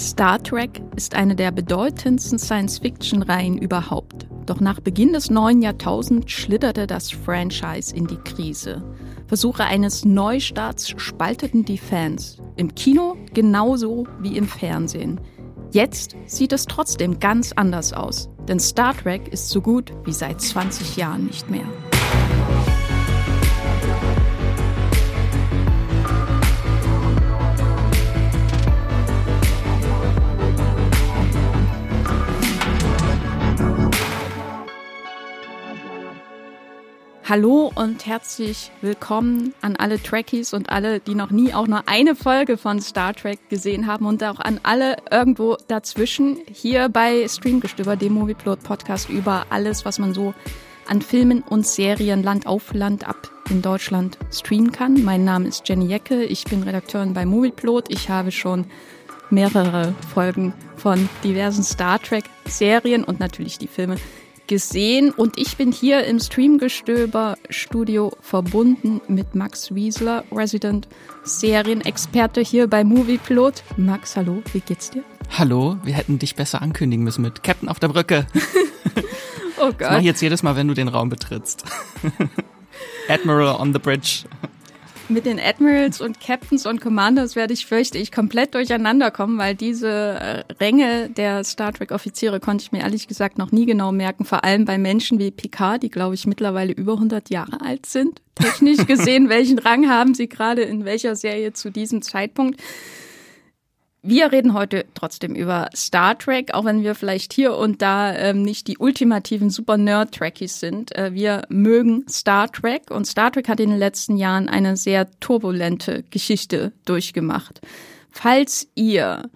Star Trek ist eine der bedeutendsten Science-Fiction-Reihen überhaupt. Doch nach Beginn des neuen Jahrtausends schlitterte das Franchise in die Krise. Versuche eines Neustarts spalteten die Fans. Im Kino genauso wie im Fernsehen. Jetzt sieht es trotzdem ganz anders aus, denn Star Trek ist so gut wie seit 20 Jahren nicht mehr. Hallo und herzlich willkommen an alle Trekkies und alle, die noch nie auch nur eine Folge von Star Trek gesehen haben und auch an alle irgendwo dazwischen hier bei Streamgestöber, dem Movieplot Podcast über alles, was man so an Filmen und Serien Land auf Land ab in Deutschland streamen kann. Mein Name ist Jenny Jecke, ich bin Redakteurin bei Movieplot. Ich habe schon mehrere Folgen von diversen Star Trek Serien und natürlich die Filme gesehen und ich bin hier im Streamgestöber Studio verbunden mit Max Wiesler, Resident Serienexperte hier bei Moviepilot. Max, hallo, wie geht's dir? Hallo, wir hätten dich besser ankündigen müssen mit Captain auf der Brücke. oh Gott. Das mach ich jetzt jedes Mal, wenn du den Raum betrittst. Admiral on the Bridge mit den Admirals und Captains und Commanders werde ich, fürchte ich, komplett durcheinander kommen, weil diese äh, Ränge der Star Trek Offiziere konnte ich mir ehrlich gesagt noch nie genau merken, vor allem bei Menschen wie Picard, die glaube ich mittlerweile über 100 Jahre alt sind. Technisch gesehen, welchen Rang haben sie gerade in welcher Serie zu diesem Zeitpunkt? Wir reden heute trotzdem über Star Trek, auch wenn wir vielleicht hier und da ähm, nicht die ultimativen Super-Nerd-Trekkies sind. Äh, wir mögen Star Trek und Star Trek hat in den letzten Jahren eine sehr turbulente Geschichte durchgemacht. Falls ihr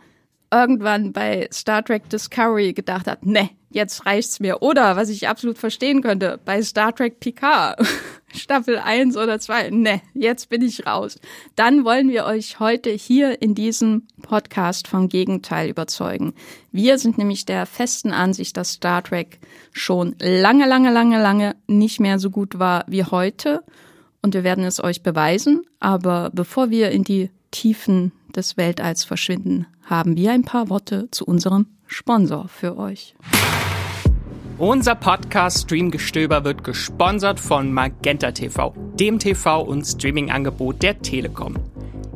irgendwann bei Star Trek Discovery gedacht habt, ne, jetzt reicht's mir. Oder, was ich absolut verstehen könnte, bei Star Trek Picard, Staffel 1 oder 2, ne, jetzt bin ich raus. Dann wollen wir euch heute hier in diesem Podcast vom Gegenteil überzeugen. Wir sind nämlich der festen Ansicht, dass Star Trek schon lange, lange, lange, lange nicht mehr so gut war wie heute. Und wir werden es euch beweisen. Aber bevor wir in die Tiefen des Weltalls verschwinden, haben wir ein paar Worte zu unserem Sponsor für euch. Unser Podcast Streamgestöber wird gesponsert von Magenta TV, dem TV- und Streaming-Angebot der Telekom.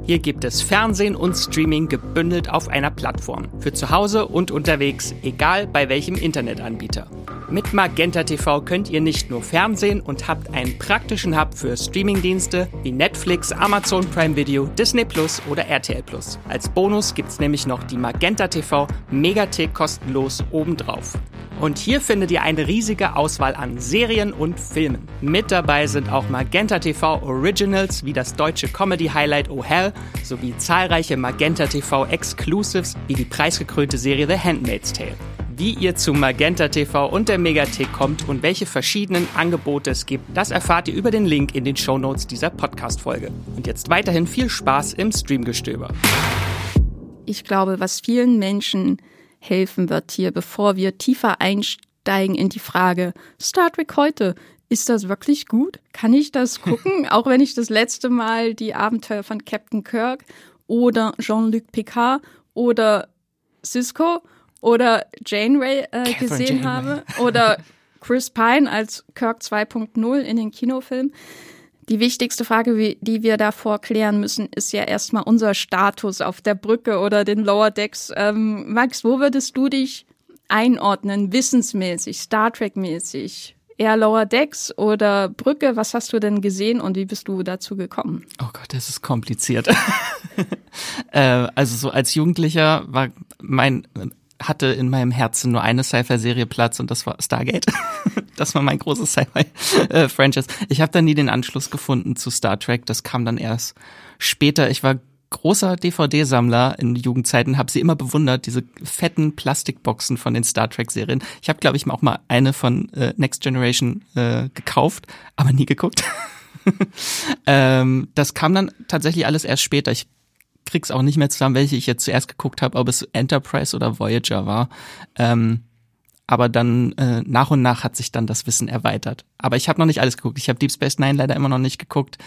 Hier gibt es Fernsehen und Streaming gebündelt auf einer Plattform. Für zu Hause und unterwegs, egal bei welchem Internetanbieter. Mit Magenta TV könnt ihr nicht nur Fernsehen und habt einen praktischen Hub für Streamingdienste wie Netflix, Amazon Prime Video, Disney Plus oder RTL Plus. Als Bonus gibt's nämlich noch die Magenta TV Megathek kostenlos obendrauf. Und hier findet ihr eine riesige Auswahl an Serien und Filmen. Mit dabei sind auch Magenta TV Originals wie das deutsche Comedy Highlight Oh Hell sowie zahlreiche Magenta TV Exclusives wie die preisgekrönte Serie The Handmaid's Tale wie ihr zu Magenta TV und der Megathek kommt und welche verschiedenen Angebote es gibt, das erfahrt ihr über den Link in den Shownotes dieser Podcast-Folge. Und jetzt weiterhin viel Spaß im Streamgestöber. Ich glaube, was vielen Menschen helfen wird hier, bevor wir tiefer einsteigen in die Frage Star Trek heute. Ist das wirklich gut? Kann ich das gucken? Auch wenn ich das letzte Mal die Abenteuer von Captain Kirk oder Jean-Luc Picard oder Cisco oder Janeway äh, gesehen Janeway. habe oder Chris Pine als Kirk 2.0 in den Kinofilmen. Die wichtigste Frage, die wir davor klären müssen, ist ja erstmal unser Status auf der Brücke oder den Lower Decks. Ähm, Max, wo würdest du dich einordnen, wissensmäßig, Star Trek-mäßig? Eher Lower Decks oder Brücke? Was hast du denn gesehen und wie bist du dazu gekommen? Oh Gott, das ist kompliziert. äh, also so als Jugendlicher war mein hatte in meinem Herzen nur eine Sci-Fi-Serie Platz und das war Stargate. das war mein großes Sci-Fi-Franchise. Ich habe da nie den Anschluss gefunden zu Star Trek. Das kam dann erst später. Ich war großer DVD-Sammler in Jugendzeiten, habe sie immer bewundert, diese fetten Plastikboxen von den Star Trek-Serien. Ich habe, glaube ich, auch mal eine von äh, Next Generation äh, gekauft, aber nie geguckt. ähm, das kam dann tatsächlich alles erst später. Ich krieg's auch nicht mehr zusammen, welche ich jetzt zuerst geguckt habe, ob es Enterprise oder Voyager war. Ähm, aber dann äh, nach und nach hat sich dann das Wissen erweitert. Aber ich habe noch nicht alles geguckt. Ich habe Deep Space Nine leider immer noch nicht geguckt.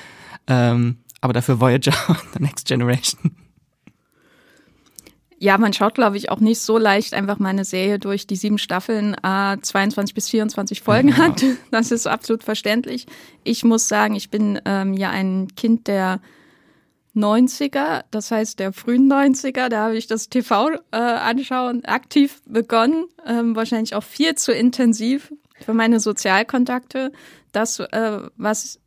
Ähm, aber dafür Voyager und The Next Generation. Ja, man schaut, glaube ich, auch nicht so leicht einfach mal eine Serie durch, die sieben Staffeln, äh, 22 bis 24 Folgen ja. hat. Das ist absolut verständlich. Ich muss sagen, ich bin ähm, ja ein Kind der 90er, das heißt der frühen 90er, da habe ich das TV äh, anschauen aktiv begonnen, ähm, wahrscheinlich auch viel zu intensiv für meine Sozialkontakte. Das, äh, was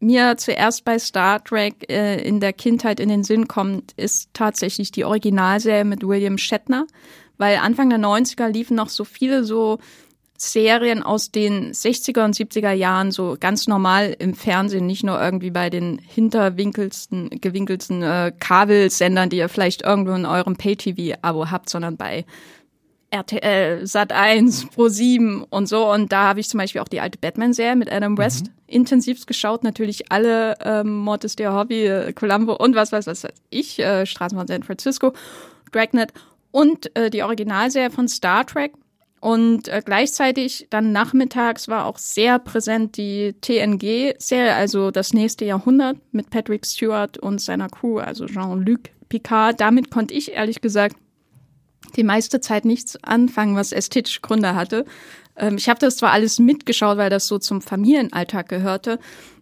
mir zuerst bei Star Trek äh, in der Kindheit in den Sinn kommt, ist tatsächlich die Originalserie mit William Shatner, weil Anfang der 90er liefen noch so viele so Serien aus den 60er und 70er Jahren so ganz normal im Fernsehen, nicht nur irgendwie bei den hinterwinkelsten, gewinkelsten äh, Kabelsendern, die ihr vielleicht irgendwo in eurem Pay-TV-Abo habt, sondern bei RTL, Sat 1, Pro 7 und so. Und da habe ich zum Beispiel auch die alte Batman-Serie mit Adam West mhm. intensivst geschaut. Natürlich alle ähm, Mortis der Hobby, äh, Columbo und was weiß was weiß ich, äh, Straßen von San Francisco, Dragnet und äh, die Originalserie von Star Trek. Und äh, gleichzeitig dann nachmittags war auch sehr präsent die TNG-Serie, also das nächste Jahrhundert mit Patrick Stewart und seiner Crew, also Jean-Luc Picard. Damit konnte ich ehrlich gesagt die meiste Zeit nichts anfangen, was ästhetische Gründe hatte. Ähm, ich habe das zwar alles mitgeschaut, weil das so zum Familienalltag gehörte,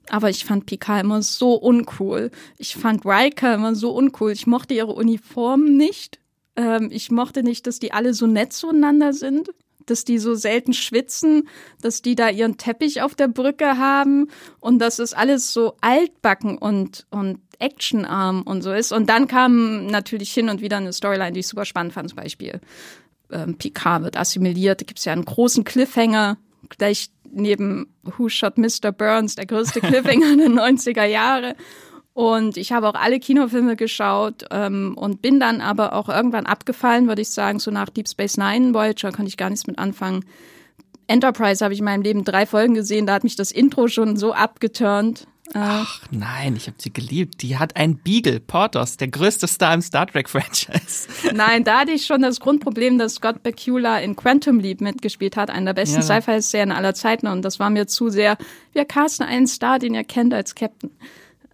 aber ich fand Picard immer so uncool. Ich fand Riker immer so uncool. Ich mochte ihre Uniformen nicht. Ähm, ich mochte nicht, dass die alle so nett zueinander sind dass die so selten schwitzen, dass die da ihren Teppich auf der Brücke haben und dass es alles so altbacken und, und actionarm und so ist. Und dann kam natürlich hin und wieder eine Storyline, die ich super spannend fand, zum Beispiel ähm, Picard wird assimiliert, da gibt es ja einen großen Cliffhanger, gleich neben Who Shot Mr. Burns, der größte Cliffhanger der 90er Jahre. Und ich habe auch alle Kinofilme geschaut ähm, und bin dann aber auch irgendwann abgefallen, würde ich sagen, so nach Deep Space Nine, Voyager konnte ich gar nichts mit anfangen. Enterprise habe ich in meinem Leben drei Folgen gesehen, da hat mich das Intro schon so abgeturnt. Äh, Ach nein, ich habe sie geliebt. Die hat einen Beagle, Portos, der größte Star im Star Trek Franchise. Nein, da hatte ich schon das Grundproblem, dass Scott Bakula in Quantum Leap mitgespielt hat, einer der besten ja. Sci-Fi-Serien aller Zeiten. Und das war mir zu sehr, wir casten einen Star, den ihr kennt als Captain.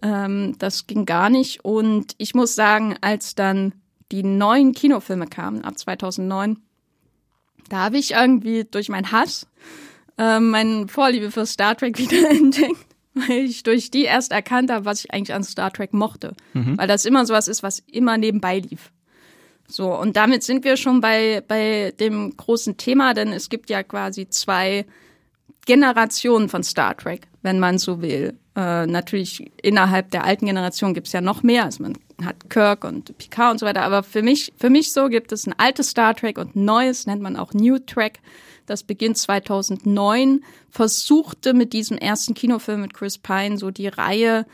Ähm, das ging gar nicht. Und ich muss sagen, als dann die neuen Kinofilme kamen, ab 2009, da habe ich irgendwie durch meinen Hass äh, meine Vorliebe für Star Trek wieder entdeckt weil ich durch die erst erkannt habe, was ich eigentlich an Star Trek mochte. Mhm. Weil das immer sowas ist, was immer nebenbei lief. So, und damit sind wir schon bei, bei dem großen Thema, denn es gibt ja quasi zwei Generationen von Star Trek, wenn man so will. Äh, natürlich innerhalb der alten Generation gibt es ja noch mehr. Also man hat Kirk und Picard und so weiter. Aber für mich, für mich so gibt es ein altes Star Trek und neues, nennt man auch New Trek das beginnt 2009, versuchte mit diesem ersten Kinofilm mit Chris Pine so die Reihe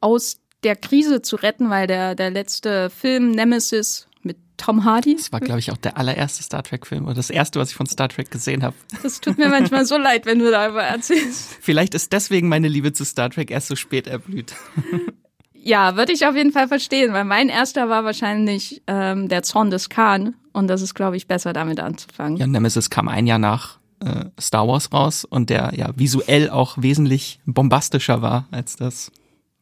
aus der Krise zu retten, weil der, der letzte Film Nemesis mit Tom Hardy. Das war, glaube ich, auch der allererste Star Trek-Film oder das erste, was ich von Star Trek gesehen habe. Das tut mir manchmal so leid, wenn du darüber erzählst. Vielleicht ist deswegen meine Liebe zu Star Trek erst so spät erblüht. Ja, würde ich auf jeden Fall verstehen, weil mein erster war wahrscheinlich ähm, der Zorn des Khan und das ist, glaube ich, besser damit anzufangen. Ja, Nemesis kam ein Jahr nach äh, Star Wars raus und der ja visuell auch wesentlich bombastischer war als das,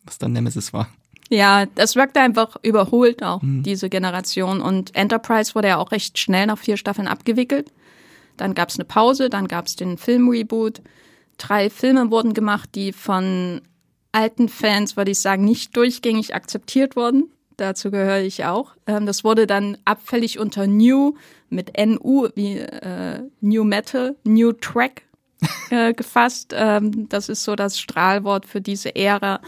was dann Nemesis war. Ja, das wirkte einfach überholt auch, mhm. diese Generation. Und Enterprise wurde ja auch recht schnell nach vier Staffeln abgewickelt. Dann gab es eine Pause, dann gab es den Film-Reboot. Drei Filme wurden gemacht, die von alten Fans, würde ich sagen, nicht durchgängig akzeptiert worden. Dazu gehöre ich auch. Ähm, das wurde dann abfällig unter New mit NU wie äh, New Metal, New Track äh, gefasst. Ähm, das ist so das Strahlwort für diese Ära.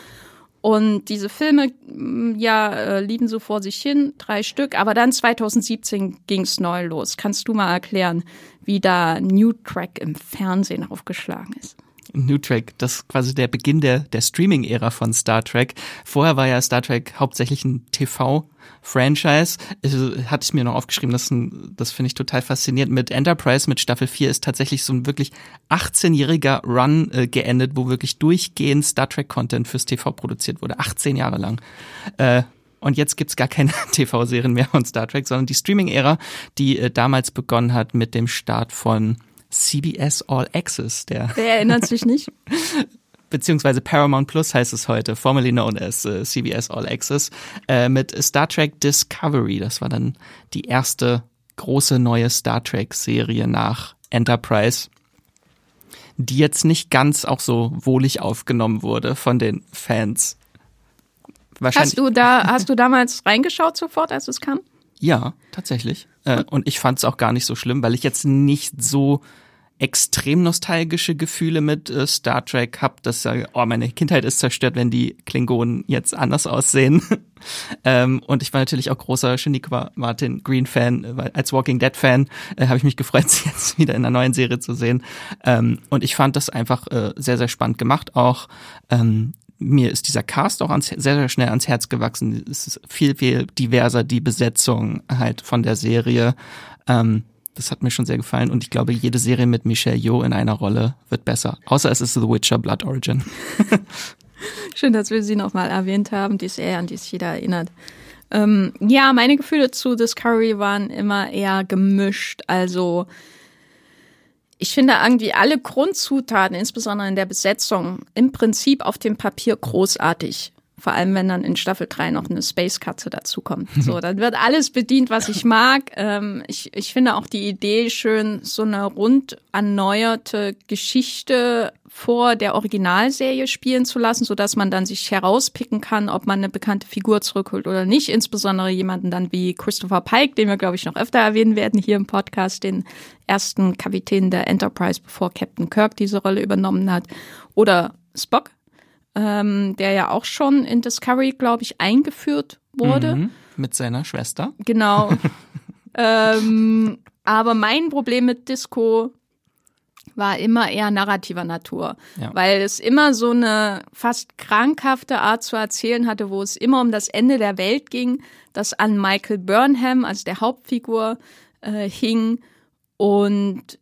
Und diese Filme, mm, ja, äh, lieben so vor sich hin, drei Stück. Aber dann 2017 ging's neu los. Kannst du mal erklären, wie da New Track im Fernsehen aufgeschlagen ist? New Trek, das ist quasi der Beginn der, der Streaming-Ära von Star Trek. Vorher war ja Star Trek hauptsächlich ein TV-Franchise. Also, hatte ich mir noch aufgeschrieben, das, das finde ich total faszinierend. Mit Enterprise, mit Staffel 4 ist tatsächlich so ein wirklich 18-jähriger Run äh, geendet, wo wirklich durchgehend Star Trek-Content fürs TV produziert wurde. 18 Jahre lang. Äh, und jetzt gibt's gar keine TV-Serien mehr von Star Trek, sondern die Streaming-Ära, die äh, damals begonnen hat mit dem Start von CBS All Access. Der Wer erinnert sich nicht? beziehungsweise Paramount Plus heißt es heute, formerly known as äh, CBS All Access, äh, mit Star Trek Discovery. Das war dann die erste große neue Star Trek-Serie nach Enterprise, die jetzt nicht ganz auch so wohlig aufgenommen wurde von den Fans. Hast du da, hast du damals reingeschaut sofort, als es kam? Ja, tatsächlich. Äh, und ich fand es auch gar nicht so schlimm, weil ich jetzt nicht so extrem nostalgische Gefühle mit äh, Star Trek hab, dass äh, oh, meine Kindheit ist zerstört, wenn die Klingonen jetzt anders aussehen. ähm, und ich war natürlich auch großer Shaniqua Martin Green Fan, äh, als Walking Dead Fan äh, habe ich mich gefreut, sie jetzt wieder in einer neuen Serie zu sehen. Ähm, und ich fand das einfach äh, sehr sehr spannend gemacht. Auch ähm, mir ist dieser Cast auch ans, sehr, sehr schnell ans Herz gewachsen. Es ist viel, viel diverser, die Besetzung halt von der Serie. Ähm, das hat mir schon sehr gefallen und ich glaube, jede Serie mit Michelle Yeoh in einer Rolle wird besser. Außer es ist The Witcher Blood Origin. Schön, dass wir sie nochmal erwähnt haben, die Serie, an die sich jeder erinnert. Ähm, ja, meine Gefühle zu Discovery waren immer eher gemischt. Also ich finde irgendwie alle Grundzutaten, insbesondere in der Besetzung, im Prinzip auf dem Papier großartig. Vor allem, wenn dann in Staffel 3 noch eine Space-Katze dazukommt. So, dann wird alles bedient, was ich mag. Ähm, ich, ich finde auch die Idee schön, so eine rund erneuerte Geschichte vor der Originalserie spielen zu lassen, so dass man dann sich herauspicken kann, ob man eine bekannte Figur zurückholt oder nicht. Insbesondere jemanden dann wie Christopher Pike, den wir, glaube ich, noch öfter erwähnen werden hier im Podcast, den ersten Kapitän der Enterprise, bevor Captain Kirk diese Rolle übernommen hat. Oder Spock, ähm, der ja auch schon in Discovery, glaube ich, eingeführt wurde. Mhm, mit seiner Schwester. Genau. ähm, aber mein Problem mit Disco war immer eher narrativer Natur, ja. weil es immer so eine fast krankhafte Art zu erzählen hatte, wo es immer um das Ende der Welt ging, das an Michael Burnham als der Hauptfigur äh, hing und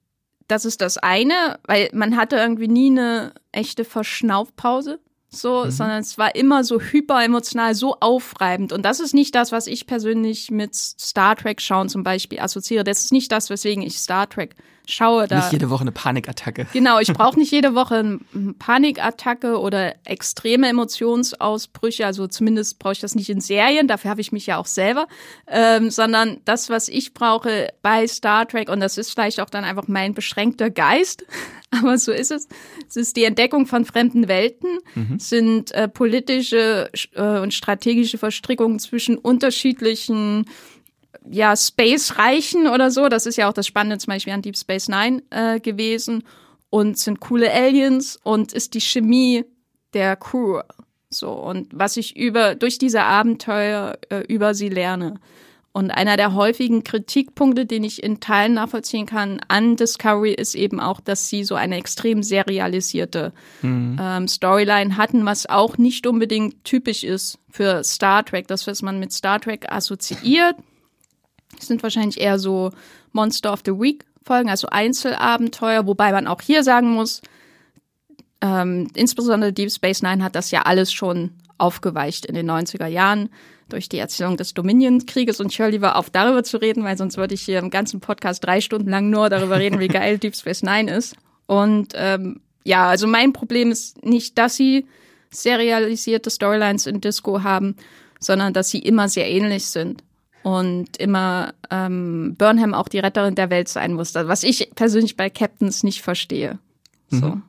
das ist das eine, weil man hatte irgendwie nie eine echte Verschnaufpause so, mhm. sondern es war immer so hyperemotional, so aufreibend. Und das ist nicht das, was ich persönlich mit Star Trek schauen zum Beispiel assoziiere. Das ist nicht das, weswegen ich Star Trek schaue. Da, nicht jede Woche eine Panikattacke. Genau, ich brauche nicht jede Woche eine Panikattacke oder extreme Emotionsausbrüche. Also zumindest brauche ich das nicht in Serien, dafür habe ich mich ja auch selber. Ähm, sondern das, was ich brauche bei Star Trek, und das ist vielleicht auch dann einfach mein beschränkter Geist, aber so ist es. Es ist die Entdeckung von fremden Welten, mhm. sind äh, politische äh, und strategische Verstrickungen zwischen unterschiedlichen ja, Space-Reichen oder so. Das ist ja auch das Spannende zum Beispiel an Deep Space Nine äh, gewesen. Und sind coole Aliens und ist die Chemie der Crew. So, und was ich über, durch diese Abenteuer äh, über sie lerne. Und einer der häufigen Kritikpunkte, den ich in Teilen nachvollziehen kann an Discovery, ist eben auch, dass sie so eine extrem serialisierte mhm. ähm, Storyline hatten, was auch nicht unbedingt typisch ist für Star Trek. Das, was man mit Star Trek assoziiert, sind wahrscheinlich eher so Monster of the Week Folgen, also Einzelabenteuer, wobei man auch hier sagen muss, ähm, insbesondere Deep Space Nine hat das ja alles schon aufgeweicht in den 90er Jahren durch die Erzählung des Dominion-Krieges und ich höre lieber auf, darüber zu reden, weil sonst würde ich hier im ganzen Podcast drei Stunden lang nur darüber reden, wie geil Deep Space Nine ist. Und ähm, ja, also mein Problem ist nicht, dass sie serialisierte Storylines in Disco haben, sondern dass sie immer sehr ähnlich sind und immer ähm, Burnham auch die Retterin der Welt sein muss, was ich persönlich bei Captains nicht verstehe. So. Mhm.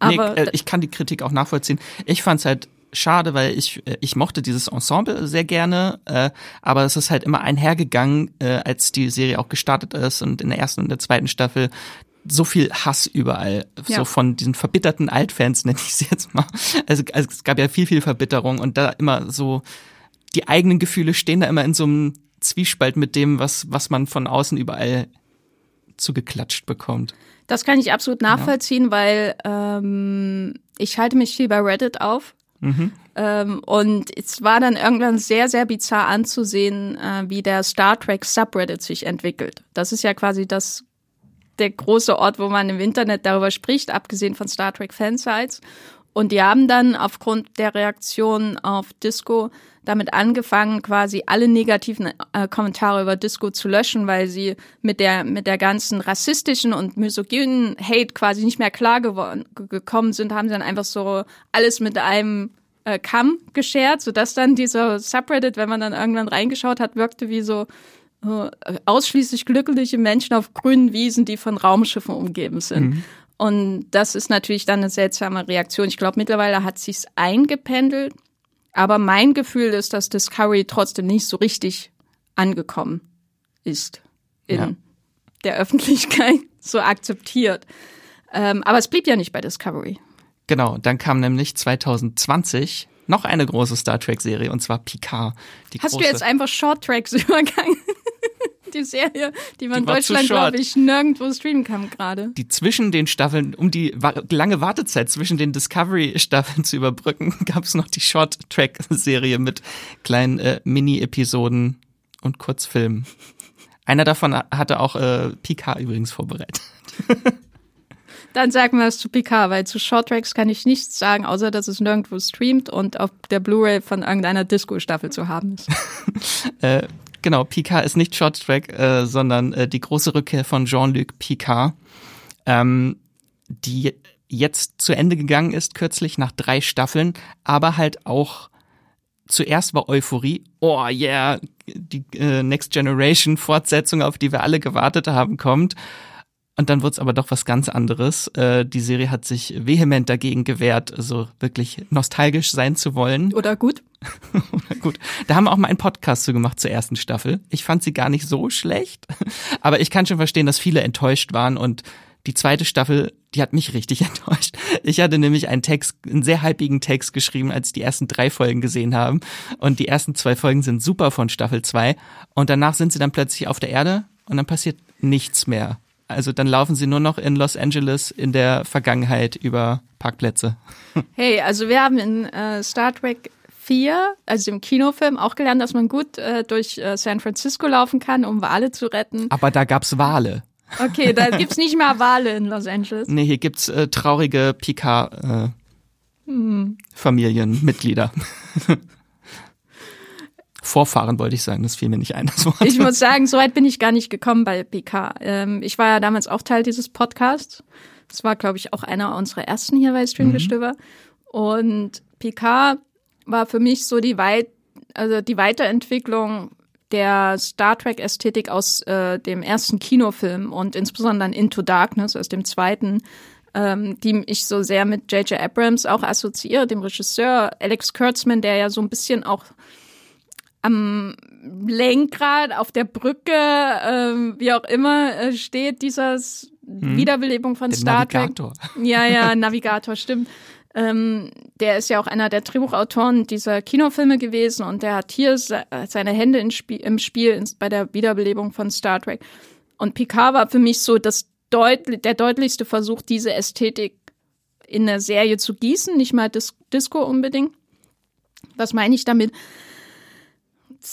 Aber nee, äh, ich kann die Kritik auch nachvollziehen. Ich fand es halt schade, weil ich äh, ich mochte dieses Ensemble sehr gerne, äh, aber es ist halt immer einhergegangen, äh, als die Serie auch gestartet ist und in der ersten und der zweiten Staffel so viel Hass überall, ja. so von diesen verbitterten Altfans nenne ich sie jetzt mal. Also, also es gab ja viel viel Verbitterung und da immer so die eigenen Gefühle stehen da immer in so einem Zwiespalt mit dem, was was man von außen überall zugeklatscht bekommt. Das kann ich absolut nachvollziehen, ja. weil ähm, ich halte mich viel bei Reddit auf Mhm. Ähm, und es war dann irgendwann sehr, sehr bizarr anzusehen, äh, wie der Star Trek Subreddit sich entwickelt. Das ist ja quasi das der große Ort, wo man im Internet darüber spricht, abgesehen von Star Trek Fansites. Und die haben dann aufgrund der Reaktion auf Disco damit angefangen, quasi alle negativen äh, Kommentare über Disco zu löschen, weil sie mit der mit der ganzen rassistischen und misogynen Hate quasi nicht mehr klar geworden, gekommen sind, haben sie dann einfach so alles mit einem äh, Kamm geschert, sodass dann dieser Subreddit, wenn man dann irgendwann reingeschaut hat, wirkte wie so äh, ausschließlich glückliche Menschen auf grünen Wiesen, die von Raumschiffen umgeben sind. Mhm. Und das ist natürlich dann eine seltsame Reaktion. Ich glaube, mittlerweile hat sich's eingependelt. Aber mein Gefühl ist, dass Discovery trotzdem nicht so richtig angekommen ist in ja. der Öffentlichkeit, so akzeptiert. Ähm, aber es blieb ja nicht bei Discovery. Genau, dann kam nämlich 2020 noch eine große Star Trek-Serie und zwar Picard. Hast du jetzt einfach Short Tracks übergangen? die Serie, die man in Deutschland, glaube ich, nirgendwo streamen kann gerade. Die zwischen den Staffeln, um die lange Wartezeit zwischen den Discovery-Staffeln zu überbrücken, gab es noch die Short-Track-Serie mit kleinen äh, Mini-Episoden und Kurzfilmen. Einer davon hatte auch äh, Picard übrigens vorbereitet. Dann sagen wir es zu Picard, weil zu Shorttracks kann ich nichts sagen, außer dass es nirgendwo streamt und auf der Blu-ray von irgendeiner Disco-Staffel zu haben ist. äh, Genau, Picard ist nicht Short Track, äh, sondern äh, die große Rückkehr von Jean-Luc Picard, ähm, die jetzt zu Ende gegangen ist, kürzlich nach drei Staffeln, aber halt auch zuerst war Euphorie, oh yeah, die äh, Next Generation Fortsetzung, auf die wir alle gewartet haben, kommt. Und dann wurde es aber doch was ganz anderes. Äh, die Serie hat sich vehement dagegen gewehrt, so wirklich nostalgisch sein zu wollen. Oder gut. Oder gut. Da haben wir auch mal einen Podcast zu gemacht zur ersten Staffel. Ich fand sie gar nicht so schlecht. Aber ich kann schon verstehen, dass viele enttäuscht waren und die zweite Staffel, die hat mich richtig enttäuscht. Ich hatte nämlich einen Text, einen sehr halbigen Text geschrieben, als ich die ersten drei Folgen gesehen haben. Und die ersten zwei Folgen sind super von Staffel zwei. Und danach sind sie dann plötzlich auf der Erde und dann passiert nichts mehr. Also dann laufen sie nur noch in Los Angeles in der Vergangenheit über Parkplätze. Hey, also wir haben in äh, Star Trek 4, also im Kinofilm, auch gelernt, dass man gut äh, durch äh, San Francisco laufen kann, um Wale zu retten. Aber da gab's Wale. Okay, da gibt's nicht mehr Wale in Los Angeles. Nee, hier gibt's äh, traurige Picard-Familienmitglieder. Äh, hm. Vorfahren wollte ich sagen, das fiel mir nicht ein. Das Wort. Ich muss sagen, so weit bin ich gar nicht gekommen bei PK. Ähm, ich war ja damals auch Teil dieses Podcasts. Das war, glaube ich, auch einer unserer ersten hier bei Streamgestöber. Mhm. Und PK war für mich so die weit, also die Weiterentwicklung der Star Trek Ästhetik aus äh, dem ersten Kinofilm und insbesondere Into Darkness aus dem zweiten, ähm, die ich so sehr mit J.J. Abrams auch assoziiere, dem Regisseur Alex Kurtzman, der ja so ein bisschen auch am Lenkrad, auf der Brücke, ähm, wie auch immer, äh, steht dieses hm. Wiederbelebung von der Star Navigator. Trek. Ja, ja, Navigator, stimmt. Ähm, der ist ja auch einer der Drehbuchautoren dieser Kinofilme gewesen und der hat hier se seine Hände im Spiel, im Spiel bei der Wiederbelebung von Star Trek. Und Picard war für mich so das deut der deutlichste Versuch, diese Ästhetik in eine Serie zu gießen, nicht mal Dis Disco unbedingt. Was meine ich damit?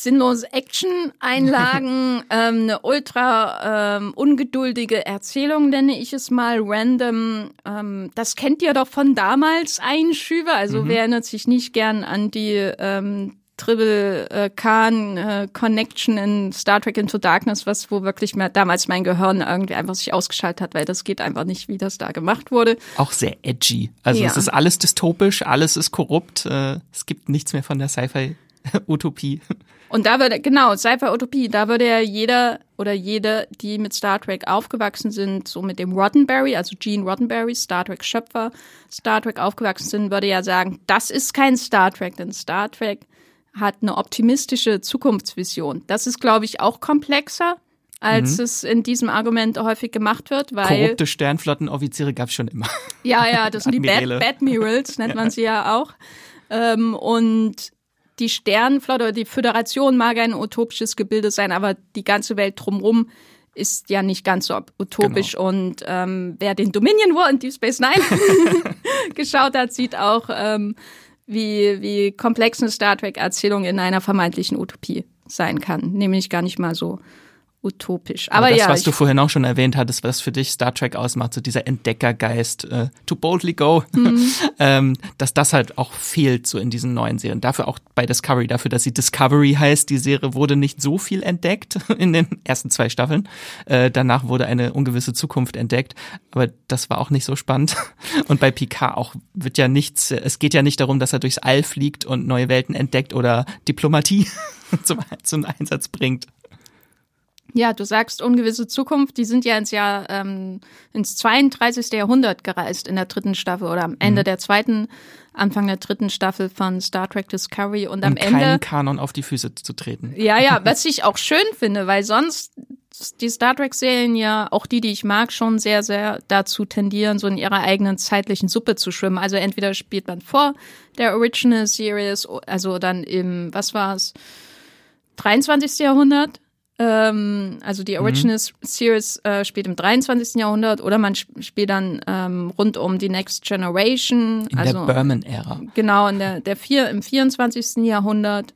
Sinnlose Action-Einlagen, ähm, eine ultra ähm, ungeduldige Erzählung, nenne ich es mal, random. Ähm, das kennt ihr doch von damals Einschübe. Also mhm. wer erinnert sich nicht gern an die ähm, Triple äh, Khan äh, Connection in Star Trek Into Darkness, was wo wirklich mehr, damals mein Gehirn irgendwie einfach sich ausgeschaltet hat, weil das geht einfach nicht, wie das da gemacht wurde. Auch sehr edgy. Also ja. es ist alles dystopisch, alles ist korrupt. Äh, es gibt nichts mehr von der Sci-Fi Utopie. Und da würde, genau, Sci-Fi-Utopie, da würde ja jeder oder jede, die mit Star Trek aufgewachsen sind, so mit dem Roddenberry, also Gene Roddenberry, Star Trek-Schöpfer, Star Trek aufgewachsen sind, würde ja sagen, das ist kein Star Trek, denn Star Trek hat eine optimistische Zukunftsvision. Das ist, glaube ich, auch komplexer, als mhm. es in diesem Argument häufig gemacht wird, weil korrupte Sternflottenoffiziere gab es schon immer. Ja, ja, das sind die Bad, Badmirals, nennt man sie ja auch. Ähm, und die Sternenflotte oder die Föderation mag ein utopisches Gebilde sein, aber die ganze Welt drumherum ist ja nicht ganz so utopisch. Genau. Und ähm, wer den Dominion War in Deep Space Nine geschaut hat, sieht auch, ähm, wie, wie komplex eine Star Trek-Erzählung in einer vermeintlichen Utopie sein kann. Nämlich gar nicht mal so utopisch. Aber, Aber das, ja, was du vorhin auch schon erwähnt hattest, was für dich Star Trek ausmacht, so dieser Entdeckergeist, äh, to boldly go, Mhm. ähm, dass das halt auch fehlt so in diesen neuen Serien. Dafür auch bei Discovery, dafür, dass sie Discovery heißt, die Serie wurde nicht so viel entdeckt in den ersten zwei Staffeln. Äh, danach wurde eine ungewisse Zukunft entdeckt, aber das war auch nicht so spannend. Und bei Picard auch wird ja nichts, es geht ja nicht darum, dass er durchs All fliegt und neue Welten entdeckt oder Diplomatie zum, zum Einsatz bringt. Ja, du sagst ungewisse Zukunft, die sind ja ins Jahr, ähm, ins 32. Jahrhundert gereist in der dritten Staffel oder am Mhm. Ende der zweiten, Anfang der dritten Staffel von Star Trek Discovery und am um Ende. keinen Kanon auf die Füße zu treten. Ja, ja, was ich auch schön finde, weil sonst die Star Trek-Serien ja, auch die, die ich mag, schon sehr, sehr dazu tendieren, so in ihrer eigenen zeitlichen Suppe zu schwimmen. Also entweder spielt man vor der Original Series, also dann im, was war's, 23. Jahrhundert. Ähm, also die Original Series äh, spielt im 23. Jahrhundert oder man sp- spielt dann ähm, rund um die Next Generation. In also der Berman-Ära. Genau, in der, der vier, im 24. Jahrhundert.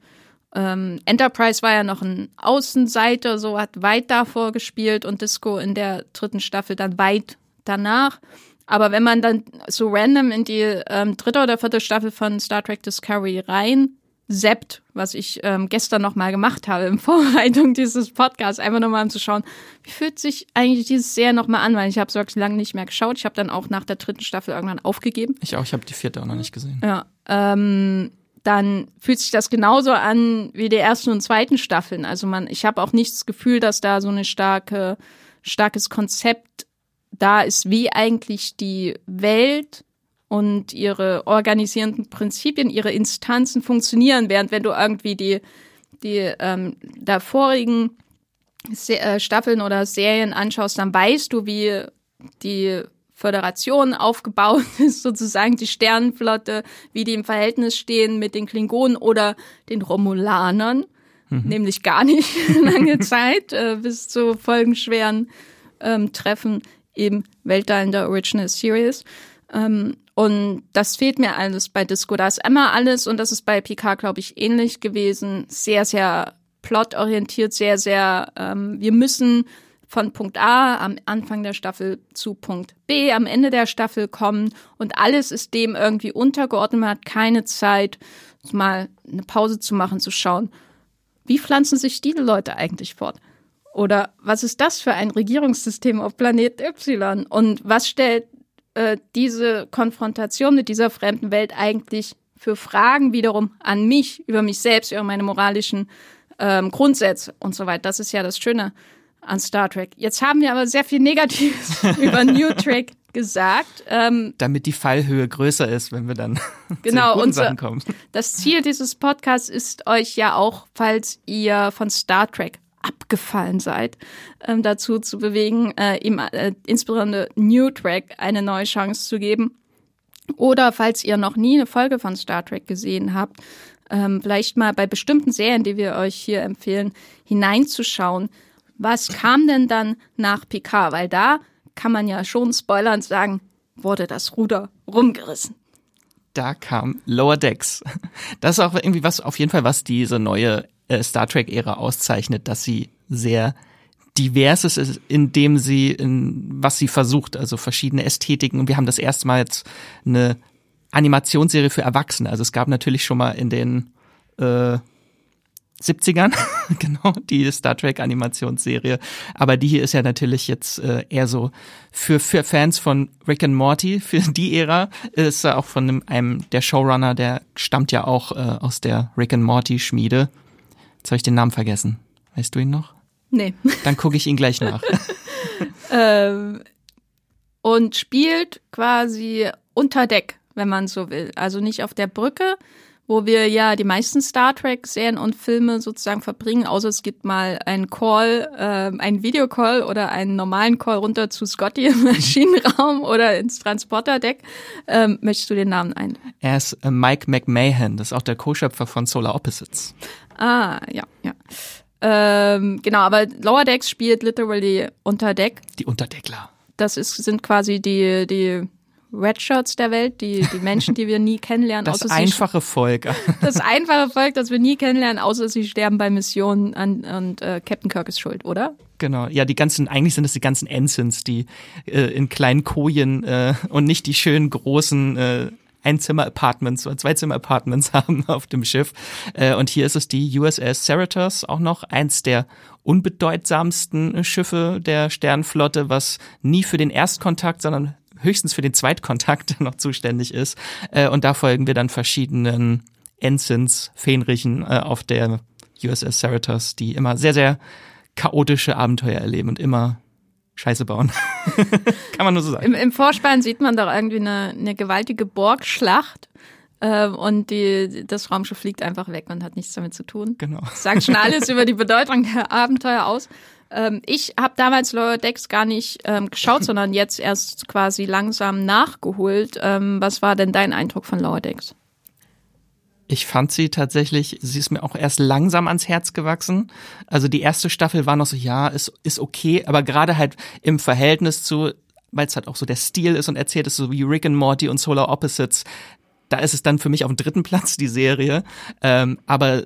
Ähm, Enterprise war ja noch ein Außenseiter, so hat weit davor gespielt und Disco in der dritten Staffel dann weit danach. Aber wenn man dann so random in die ähm, dritte oder vierte Staffel von Star Trek Discovery rein seppt, was ich ähm, gestern noch mal gemacht habe in Vorbereitung dieses Podcasts, einfach nochmal um zu schauen, wie fühlt sich eigentlich dieses Serie nochmal an, weil ich habe es wirklich lange nicht mehr geschaut. Ich habe dann auch nach der dritten Staffel irgendwann aufgegeben. Ich auch, ich habe die vierte auch noch nicht gesehen. Ja, ähm, dann fühlt sich das genauso an wie die ersten und zweiten Staffeln. Also man, ich habe auch nicht das Gefühl, dass da so eine starke, starkes Konzept da ist, wie eigentlich die Welt und ihre organisierenden Prinzipien, ihre Instanzen funktionieren, während wenn du irgendwie die, die ähm, davorigen Se äh, Staffeln oder Serien anschaust, dann weißt du, wie die Föderation aufgebaut ist, sozusagen die Sternenflotte, wie die im Verhältnis stehen mit den Klingonen oder den Romulanern, nämlich gar nicht lange Zeit, äh, bis zu folgenschweren ähm, Treffen im Weltall in der Original Series. Ähm, und das fehlt mir alles bei Disco. Da ist immer alles, und das ist bei Picard, glaube ich, ähnlich gewesen, sehr, sehr plotorientiert, sehr, sehr, ähm, wir müssen von Punkt A am Anfang der Staffel zu Punkt B am Ende der Staffel kommen und alles ist dem irgendwie untergeordnet. Man hat keine Zeit, mal eine Pause zu machen, zu schauen, wie pflanzen sich diese Leute eigentlich fort? Oder was ist das für ein Regierungssystem auf Planet Y? Und was stellt äh, diese Konfrontation mit dieser fremden Welt eigentlich für Fragen wiederum an mich, über mich selbst, über meine moralischen ähm, Grundsätze und so weiter? Das ist ja das Schöne an Star Trek. Jetzt haben wir aber sehr viel Negatives über New Trek gesagt. Ähm, Damit die Fallhöhe größer ist, wenn wir dann Genau, zu unser- kommen. Das Ziel dieses Podcasts ist euch ja auch, falls ihr von Star Trek abgefallen seid, ähm, dazu zu bewegen, äh, ihm äh, insbesondere New Trek eine neue Chance zu geben. Oder falls ihr noch nie eine Folge von Star Trek gesehen habt, ähm, vielleicht mal bei bestimmten Serien, die wir euch hier empfehlen, hineinzuschauen. Was kam denn dann nach Picard? Weil da kann man ja schon spoilern sagen, wurde das Ruder rumgerissen. Da kam Lower Decks. Das ist auch irgendwie was, auf jeden Fall, was diese neue äh, Star Trek-Ära auszeichnet, dass sie sehr divers ist, indem sie, in, was sie versucht, also verschiedene Ästhetiken. Und wir haben das erste Mal jetzt eine Animationsserie für Erwachsene. Also es gab natürlich schon mal in den äh, 70ern, genau, die Star Trek Animationsserie. Aber die hier ist ja natürlich jetzt äh, eher so für, für Fans von Rick and Morty, für die Ära, ist er auch von einem, einem der Showrunner, der stammt ja auch äh, aus der Rick and Morty Schmiede. Jetzt habe ich den Namen vergessen. Weißt du ihn noch? Nee. Dann gucke ich ihn gleich nach. ähm, und spielt quasi unter Deck, wenn man so will. Also nicht auf der Brücke, wo wir ja die meisten Star Trek Serien und Filme sozusagen verbringen, außer es gibt mal einen Call, äh, einen Videocall oder einen normalen Call runter zu Scotty im Maschinenraum oder ins Transporterdeck. Ähm, möchtest du den Namen ein? Er ist äh, Mike McMahon, das ist auch der Co-Schöpfer von Solar Opposites. Ah, ja, ja. Ähm, genau, aber Lower Decks spielt literally unter Deck. Die Unterdeckler. Das ist, sind quasi die, die Redshirts der Welt, die, die Menschen, die wir nie kennenlernen. Das einfache Volk. Das einfache Volk, das wir nie kennenlernen, außer sie sterben bei Missionen an, und äh, Captain Kirk ist schuld, oder? Genau, ja, die ganzen, eigentlich sind es die ganzen Ensigns, die äh, in kleinen Kojen äh, und nicht die schönen großen äh, Einzimmer-Apartments oder Zweizimmer-Apartments haben auf dem Schiff. Äh, und hier ist es die USS Cerritos, auch noch eins der unbedeutsamsten Schiffe der Sternflotte, was nie für den Erstkontakt, sondern höchstens für den Zweitkontakt noch zuständig ist. Äh, und da folgen wir dann verschiedenen Ensigns, Fähnrichen äh, auf der USS Cerritos, die immer sehr, sehr chaotische Abenteuer erleben und immer Scheiße bauen. Kann man nur so sagen. Im, Im, Vorspann sieht man doch irgendwie eine, eine gewaltige Borgschlacht. Äh, und die, das Raumschiff fliegt einfach weg und hat nichts damit zu tun. Genau. Das sagt schon alles über die Bedeutung der Abenteuer aus. Ähm, ich habe damals Lower Decks gar nicht ähm, geschaut, sondern jetzt erst quasi langsam nachgeholt. Ähm, was war denn dein Eindruck von Lower Decks? Ich fand sie tatsächlich, sie ist mir auch erst langsam ans Herz gewachsen. Also die erste Staffel war noch so, ja, ist, ist okay, aber gerade halt im Verhältnis zu, weil es halt auch so der Stil ist und erzählt ist, so wie Rick and Morty und Solar Opposites, da ist es dann für mich auf dem dritten Platz, die Serie. Ähm, aber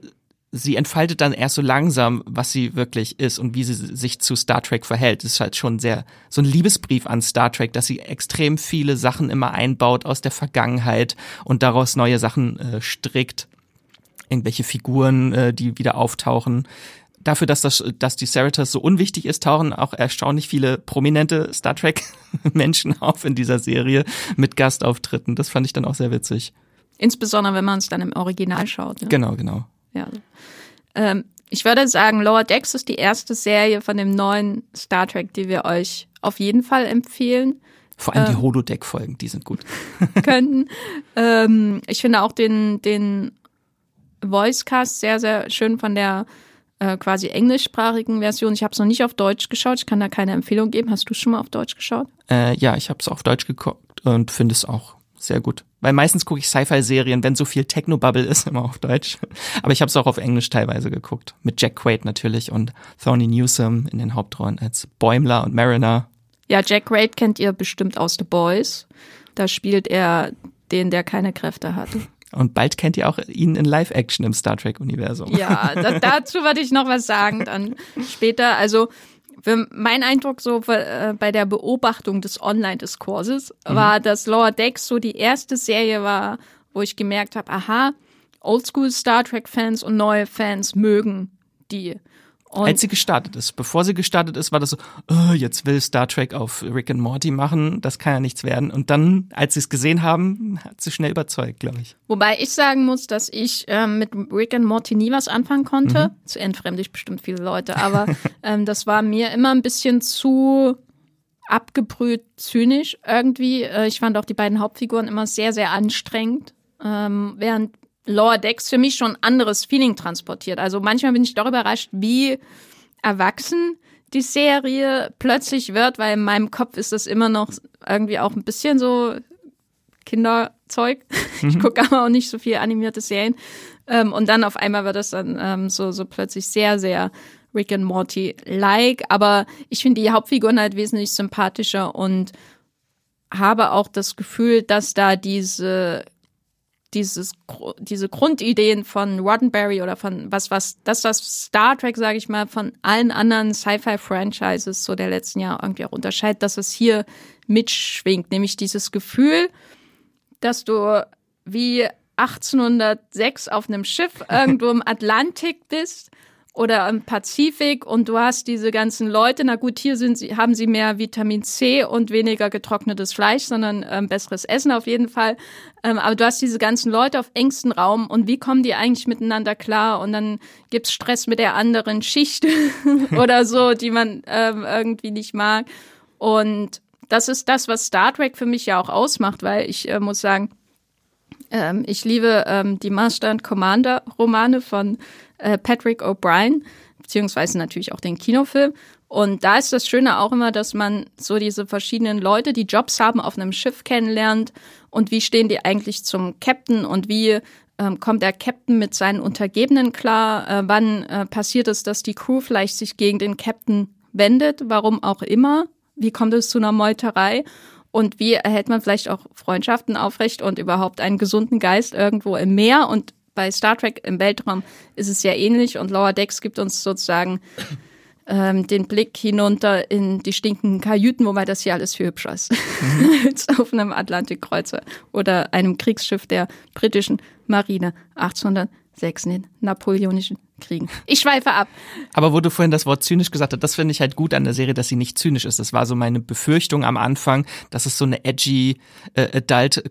sie entfaltet dann erst so langsam, was sie wirklich ist und wie sie sich zu Star Trek verhält. Das ist halt schon sehr so ein Liebesbrief an Star Trek, dass sie extrem viele Sachen immer einbaut aus der Vergangenheit und daraus neue Sachen äh, strickt. Irgendwelche Figuren, äh, die wieder auftauchen. Dafür, dass, das, dass die Cerritos so unwichtig ist, tauchen auch erstaunlich viele prominente Star Trek-Menschen auf in dieser Serie mit Gastauftritten. Das fand ich dann auch sehr witzig. Insbesondere, wenn man es dann im Original schaut. Ne? Genau, genau. Ja. Ähm, ich würde sagen, Lower Decks ist die erste Serie von dem neuen Star Trek, die wir euch auf jeden Fall empfehlen. Vor allem die ähm, Holodeck-Folgen, die sind gut. könnten. Ähm, ich finde auch den, den Voicecast sehr, sehr schön von der äh, quasi englischsprachigen Version. Ich habe es noch nicht auf Deutsch geschaut. Ich kann da keine Empfehlung geben. Hast du schon mal auf Deutsch geschaut? Äh, ja, ich habe es auf Deutsch geguckt und finde es auch sehr gut. Weil meistens gucke ich Sci-Fi-Serien, wenn so viel Technobubble ist, immer auf Deutsch. Aber ich habe es auch auf Englisch teilweise geguckt. Mit Jack Quaid natürlich und Thorny Newsom in den Hauptrollen als Bäumler und Mariner. Ja, Jack Quaid kennt ihr bestimmt aus The Boys. Da spielt er den, der keine Kräfte hat. Und bald kennt ihr auch ihn in Live-Action im Star Trek-Universum. Ja, da, dazu würde ich noch was sagen dann später. Also mein Eindruck so äh, bei der Beobachtung des Online-Diskurses mhm. war, dass Lower Decks so die erste Serie war, wo ich gemerkt habe, aha, Oldschool Star Trek-Fans und neue Fans mögen die. Und Als sie gestartet ist. Bevor sie gestartet ist, war das so, oh, jetzt will Star Trek auf Rick and Morty machen, das kann ja nichts werden. Und dann, als sie es gesehen haben, hat sie schnell überzeugt, glaube ich. Wobei ich sagen muss, dass ich ähm, mit Rick and Morty nie was anfangen konnte. Mhm. Zu entfremde ich bestimmt viele Leute, aber ähm, das war mir immer ein bisschen zu abgebrüht zynisch irgendwie. Äh, ich fand auch die beiden Hauptfiguren immer sehr, sehr anstrengend. Ähm, während Lower Decks für mich schon anderes Feeling transportiert. Also manchmal bin ich doch überrascht, wie erwachsen die Serie plötzlich wird, weil in meinem Kopf ist das immer noch irgendwie auch ein bisschen so Kinderzeug. Mhm. Ich gucke aber auch nicht so viel animierte Serien. Ähm, und dann auf einmal wird das dann ähm, so, so plötzlich sehr, sehr Rick and Morty-like. Aber ich finde die Hauptfiguren halt wesentlich sympathischer und habe auch das Gefühl, dass da diese dieses, diese Grundideen von Roddenberry oder von was, was, das, was Star Trek, sage ich mal, von allen anderen Sci-Fi-Franchises so der letzten Jahre irgendwie auch unterscheidet, dass es hier mitschwingt, nämlich dieses Gefühl, dass du wie 1806 auf einem Schiff irgendwo im Atlantik bist oder im Pazifik und du hast diese ganzen Leute, na gut, hier sind sie, haben sie mehr Vitamin C und weniger getrocknetes Fleisch, sondern ähm, besseres Essen auf jeden Fall. Ähm, aber du hast diese ganzen Leute auf engstem Raum und wie kommen die eigentlich miteinander klar? Und dann gibt's Stress mit der anderen Schicht oder so, die man ähm, irgendwie nicht mag. Und das ist das, was Star Trek für mich ja auch ausmacht, weil ich äh, muss sagen, ähm, ich liebe ähm, die Master and Commander Romane von äh, Patrick O'Brien, beziehungsweise natürlich auch den Kinofilm. Und da ist das Schöne auch immer, dass man so diese verschiedenen Leute, die Jobs haben, auf einem Schiff kennenlernt. Und wie stehen die eigentlich zum Captain? Und wie ähm, kommt der Captain mit seinen Untergebenen klar, äh, wann äh, passiert es, dass die Crew vielleicht sich gegen den Captain wendet, warum auch immer, wie kommt es zu einer Meuterei? Und wie erhält man vielleicht auch Freundschaften aufrecht und überhaupt einen gesunden Geist irgendwo im Meer? Und bei Star Trek im Weltraum ist es ja ähnlich und Lower Decks gibt uns sozusagen ähm, den Blick hinunter in die stinkenden Kajüten, wobei das hier alles viel hübscher ist, mhm. als auf einem Atlantikkreuzer oder einem Kriegsschiff der britischen Marine 1806 in den napoleonischen Kriegen. Ich schweife ab. Aber wo du vorhin das Wort zynisch gesagt hast, das finde ich halt gut an der Serie, dass sie nicht zynisch ist. Das war so meine Befürchtung am Anfang, dass es so eine edgy äh, Adult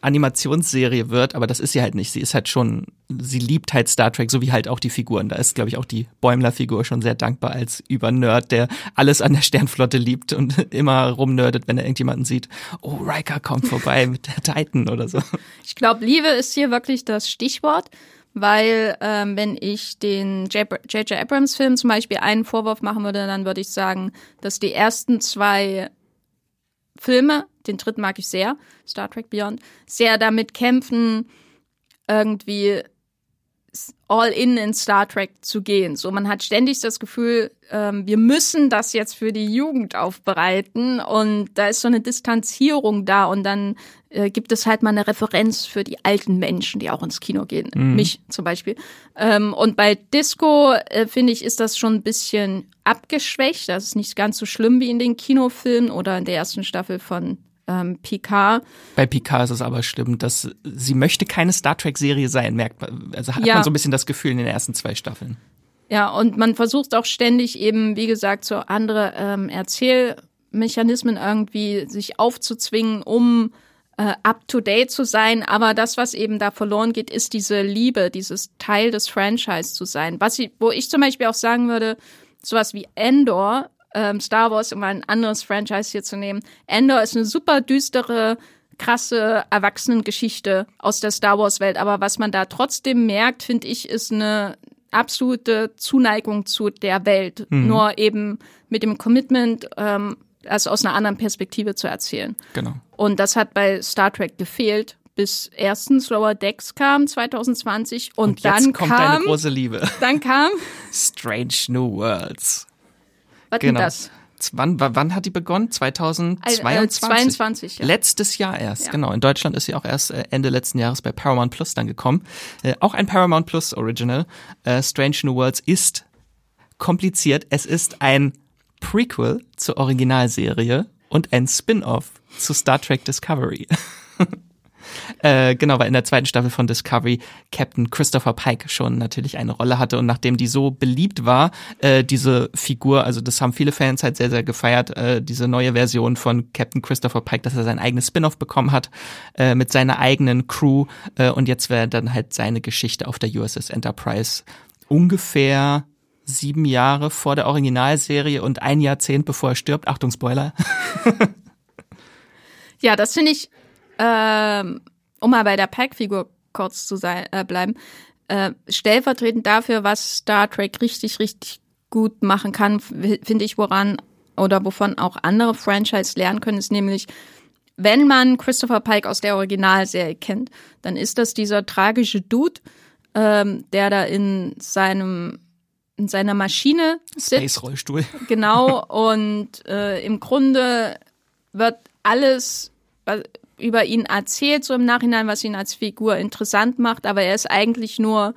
Animationsserie wird, aber das ist sie halt nicht. Sie ist halt schon, sie liebt halt Star Trek, so wie halt auch die Figuren. Da ist, glaube ich, auch die Bäumler-Figur schon sehr dankbar als Übernerd, der alles an der Sternflotte liebt und immer rumnerdet, wenn er irgendjemanden sieht. Oh, Riker kommt vorbei mit der Titan oder so. Ich glaube, Liebe ist hier wirklich das Stichwort, weil ähm, wenn ich den J.J. Abrams-Film zum Beispiel einen Vorwurf machen würde, dann würde ich sagen, dass die ersten zwei Filme, den dritten mag ich sehr, Star Trek Beyond, sehr damit kämpfen, irgendwie all in in Star Trek zu gehen. So, man hat ständig das Gefühl, ähm, wir müssen das jetzt für die Jugend aufbereiten und da ist so eine Distanzierung da und dann äh, gibt es halt mal eine Referenz für die alten Menschen, die auch ins Kino gehen. Mhm. Mich zum Beispiel. Ähm, und bei Disco, äh, finde ich, ist das schon ein bisschen abgeschwächt. Das ist nicht ganz so schlimm wie in den Kinofilmen oder in der ersten Staffel von ähm, Picard. Bei Picard ist es aber schlimm, dass sie möchte keine Star Trek-Serie sein, merkt man. Also hat ja. man so ein bisschen das Gefühl in den ersten zwei Staffeln. Ja, und man versucht auch ständig eben, wie gesagt, so andere ähm, Erzählmechanismen irgendwie sich aufzuzwingen, um äh, up-to-date zu sein. Aber das, was eben da verloren geht, ist diese Liebe, dieses Teil des Franchise zu sein. Was ich, wo ich zum Beispiel auch sagen würde, sowas wie Endor ähm, Star Wars, um ein anderes Franchise hier zu nehmen. Endor ist eine super düstere, krasse Erwachsenengeschichte aus der Star Wars Welt. Aber was man da trotzdem merkt, finde ich, ist eine absolute Zuneigung zu der Welt. Mhm. Nur eben mit dem Commitment, ähm, also aus einer anderen Perspektive zu erzählen. Genau. Und das hat bei Star Trek gefehlt bis erstens Lower Decks kam 2020 und, und dann kommt kam deine große Liebe. Dann kam Strange New Worlds. Was genau. das? Wann, wann hat die begonnen? 2022? Äh, 22, ja. Letztes Jahr erst, ja. genau. In Deutschland ist sie auch erst äh, Ende letzten Jahres bei Paramount Plus dann gekommen. Äh, auch ein Paramount Plus Original. Äh, Strange New Worlds ist kompliziert. Es ist ein Prequel zur Originalserie und ein Spin-off zu Star Trek Discovery. Äh, genau, weil in der zweiten Staffel von Discovery Captain Christopher Pike schon natürlich eine Rolle hatte und nachdem die so beliebt war, äh, diese Figur, also das haben viele Fans halt sehr, sehr gefeiert, äh, diese neue Version von Captain Christopher Pike, dass er sein eigenes Spin-off bekommen hat äh, mit seiner eigenen Crew äh, und jetzt wäre dann halt seine Geschichte auf der USS Enterprise ungefähr sieben Jahre vor der Originalserie und ein Jahrzehnt bevor er stirbt. Achtung, Spoiler. ja, das finde ich ähm, um mal bei der Pack-Figur kurz zu sein, äh, bleiben, äh, stellvertretend dafür, was Star Trek richtig, richtig gut machen kann, finde ich, woran oder wovon auch andere Franchise lernen können, ist nämlich, wenn man Christopher Pike aus der Originalserie kennt, dann ist das dieser tragische Dude, ähm, der da in seinem in seiner Maschine sitzt. Space Rollstuhl. Genau und äh, im Grunde wird alles über ihn erzählt, so im Nachhinein, was ihn als Figur interessant macht, aber er ist eigentlich nur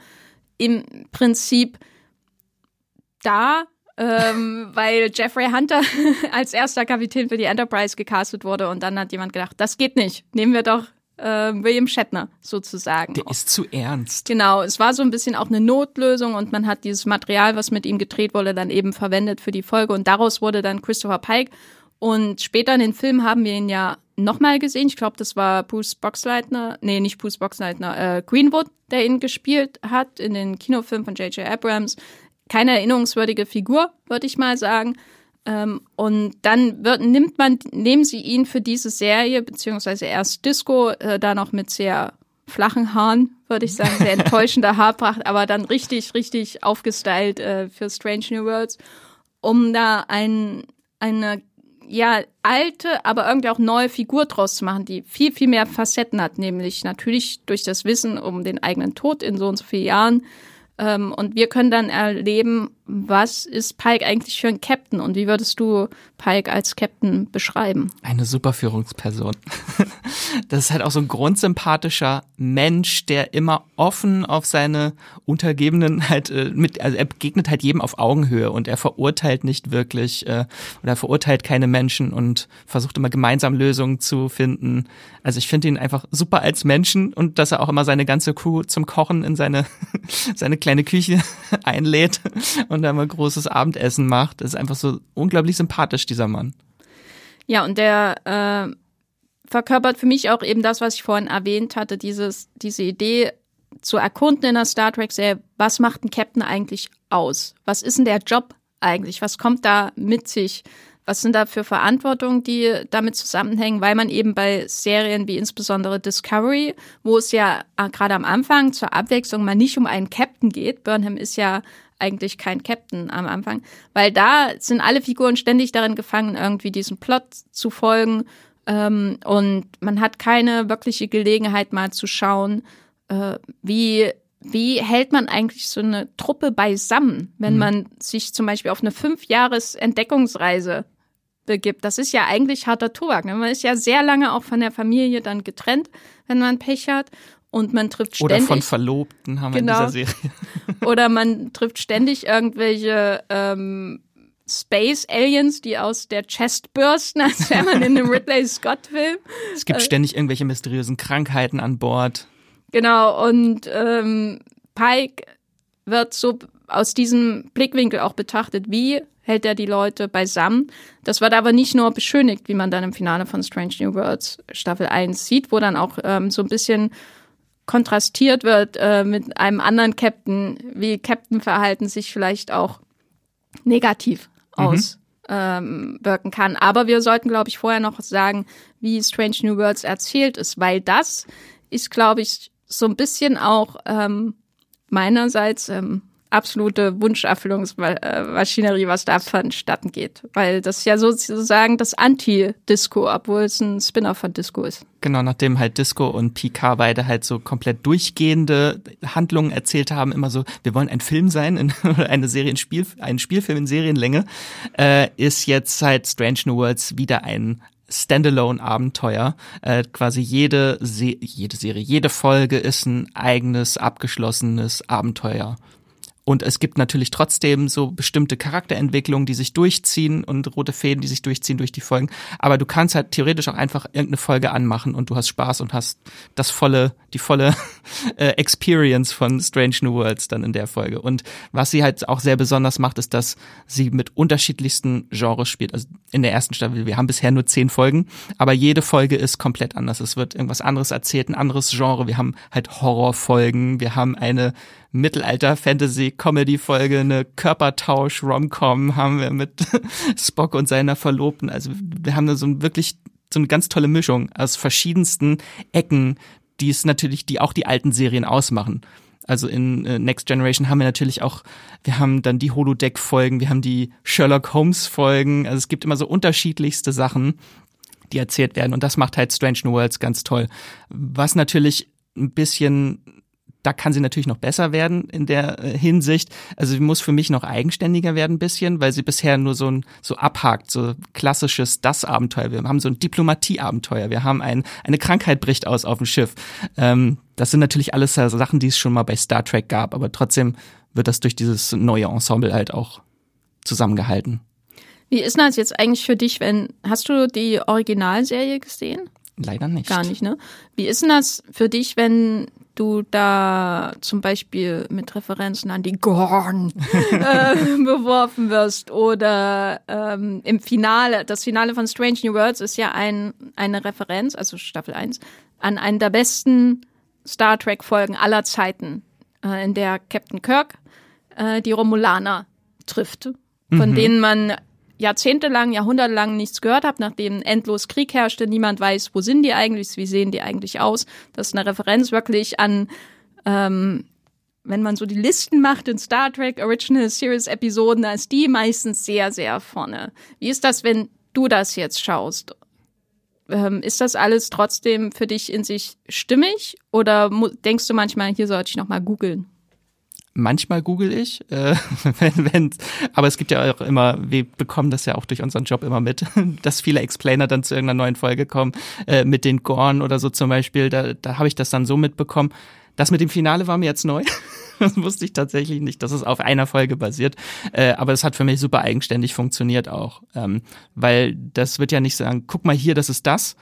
im Prinzip da, ähm, weil Jeffrey Hunter als erster Kapitän für die Enterprise gecastet wurde. Und dann hat jemand gedacht, das geht nicht, nehmen wir doch äh, William Shatner sozusagen. Der ist zu ernst. Genau, es war so ein bisschen auch eine Notlösung und man hat dieses Material, was mit ihm gedreht wurde, dann eben verwendet für die Folge. Und daraus wurde dann Christopher Pike. Und später in den Film haben wir ihn ja nochmal gesehen. Ich glaube, das war Bruce Boxleitner, nee, nicht Bruce Boxleitner, äh, Greenwood, der ihn gespielt hat in den Kinofilmen von J.J. Abrams. Keine erinnerungswürdige Figur, würde ich mal sagen. Ähm, und dann wird, nimmt man, nehmen sie ihn für diese Serie, beziehungsweise erst Disco, äh, da noch mit sehr flachen Haaren, würde ich sagen, sehr enttäuschender Haarpracht, aber dann richtig, richtig aufgestylt äh, für Strange New Worlds, um da ein, eine ja alte, aber irgendwie auch neue Figur draus zu machen, die viel, viel mehr Facetten hat, nämlich natürlich durch das Wissen um den eigenen Tod in so und so vielen Jahren. Ähm, und wir können dann erleben, was ist Pike eigentlich für ein Captain und wie würdest du Pike als Captain beschreiben? Eine super Führungsperson. Das ist halt auch so ein grundsympathischer Mensch, der immer offen auf seine Untergebenen halt äh, mit, also er begegnet halt jedem auf Augenhöhe und er verurteilt nicht wirklich äh, oder verurteilt keine Menschen und versucht immer gemeinsam Lösungen zu finden. Also ich finde ihn einfach super als Menschen und dass er auch immer seine ganze Crew zum Kochen in seine seine kleine Küche einlädt und da mal großes Abendessen macht. Ist einfach so unglaublich sympathisch, dieser Mann. Ja, und der äh, verkörpert für mich auch eben das, was ich vorhin erwähnt hatte, dieses, diese Idee zu erkunden in der Star Trek-Serie, was macht ein Captain eigentlich aus? Was ist denn der Job eigentlich? Was kommt da mit sich? Was sind da für Verantwortungen, die damit zusammenhängen? Weil man eben bei Serien wie insbesondere Discovery, wo es ja äh, gerade am Anfang zur Abwechslung mal nicht um einen Captain geht, Burnham ist ja eigentlich kein Captain am Anfang, weil da sind alle Figuren ständig darin gefangen, irgendwie diesem Plot zu folgen. Ähm, und man hat keine wirkliche Gelegenheit mal zu schauen, äh, wie wie hält man eigentlich so eine Truppe beisammen, wenn mhm. man sich zum Beispiel auf eine Fünf-Jahres-Entdeckungsreise begibt? Das ist ja eigentlich harter Tobak. Ne? Man ist ja sehr lange auch von der Familie dann getrennt, wenn man Pech hat und man trifft ständig. Oder von Verlobten haben genau, wir in dieser Serie. oder man trifft ständig irgendwelche ähm, Space Aliens, die aus der Chest bürsten, als wäre man in einem Ridley Scott-Film. Es gibt äh, ständig irgendwelche mysteriösen Krankheiten an Bord. Genau, und ähm, Pike wird so aus diesem Blickwinkel auch betrachtet, wie hält er die Leute beisammen. Das wird aber nicht nur beschönigt, wie man dann im Finale von Strange New Worlds Staffel 1 sieht, wo dann auch ähm, so ein bisschen kontrastiert wird äh, mit einem anderen Captain, wie Captain-Verhalten sich vielleicht auch negativ mhm. auswirken ähm, kann. Aber wir sollten, glaube ich, vorher noch sagen, wie Strange New Worlds erzählt ist, weil das ist, glaube ich, so ein bisschen auch ähm, meinerseits ähm, absolute Wunscherfüllungsmaschinerie, was da vonstatten geht. Weil das ja sozusagen das Anti-Disco, obwohl es ein Spin-off von Disco ist. Genau, nachdem halt Disco und PK beide halt so komplett durchgehende Handlungen erzählt haben, immer so, wir wollen ein Film sein, in, eine Serie, ein, Spiel, ein Spielfilm in Serienlänge, äh, ist jetzt halt Strange New Worlds wieder ein Standalone-Abenteuer. Äh, quasi jede, Se jede Serie, jede Folge ist ein eigenes, abgeschlossenes Abenteuer. Und es gibt natürlich trotzdem so bestimmte Charakterentwicklungen, die sich durchziehen und rote Fäden, die sich durchziehen durch die Folgen. Aber du kannst halt theoretisch auch einfach irgendeine Folge anmachen und du hast Spaß und hast das volle, die volle äh, Experience von Strange New Worlds dann in der Folge. Und was sie halt auch sehr besonders macht, ist, dass sie mit unterschiedlichsten Genres spielt. Also in der ersten Staffel, wir haben bisher nur zehn Folgen, aber jede Folge ist komplett anders. Es wird irgendwas anderes erzählt, ein anderes Genre. Wir haben halt Horrorfolgen, wir haben eine Mittelalter-Fantasy-Comedy-Folge, eine Körpertausch-Romcom haben wir mit Spock und seiner Verlobten. Also wir haben da so ein wirklich so eine ganz tolle Mischung aus verschiedensten Ecken, die es natürlich, die auch die alten Serien ausmachen. Also in äh, Next Generation haben wir natürlich auch, wir haben dann die Holodeck-Folgen, wir haben die Sherlock Holmes-Folgen. Also es gibt immer so unterschiedlichste Sachen, die erzählt werden. Und das macht halt Strange New Worlds ganz toll. Was natürlich ein bisschen da kann sie natürlich noch besser werden in der äh, Hinsicht. Also sie muss für mich noch eigenständiger werden ein bisschen, weil sie bisher nur so ein so abhakt, so klassisches das Abenteuer. Wir haben so ein Diplomatieabenteuer. Wir haben ein, eine Krankheit bricht aus auf dem Schiff. Ähm, das sind natürlich alles Sachen, die es schon mal bei Star Trek gab, aber trotzdem wird das durch dieses neue Ensemble halt auch zusammengehalten. Wie ist das jetzt eigentlich für dich, wenn hast du die Originalserie gesehen? Leider nicht. Gar nicht, ne? Wie ist denn das für dich, wenn du da zum Beispiel mit Referenzen an die Gorn äh, beworfen wirst oder ähm, im Finale, das Finale von Strange New Worlds ist ja ein, eine Referenz, also Staffel 1, an einen der besten Star Trek Folgen aller Zeiten, äh, in der Captain Kirk äh, die Romulaner trifft, von mhm. denen man jahrzehntelang, jahrhundertelang nichts gehört habe, nachdem endlos Krieg herrschte, niemand weiß, wo sind die eigentlich, wie sehen die eigentlich aus. Das ist eine Referenz wirklich an, ähm, wenn man so die Listen macht in Star Trek Original Series Episoden, da ist die meistens sehr, sehr vorne. Wie ist das, wenn du das jetzt schaust? Ähm, ist das alles trotzdem für dich in sich stimmig oder denkst du manchmal, hier sollte ich nochmal googeln? Manchmal google ich, äh, wenn, wenn, aber es gibt ja auch immer, wir bekommen das ja auch durch unseren Job immer mit, dass viele Explainer dann zu irgendeiner neuen Folge kommen, äh, mit den Gorn oder so zum Beispiel, da, da habe ich das dann so mitbekommen. Das mit dem Finale war mir jetzt neu. Das wusste ich tatsächlich nicht, dass es auf einer Folge basiert. Äh, aber es hat für mich super eigenständig funktioniert auch. Ähm, weil das wird ja nicht sagen, guck mal hier, das ist das.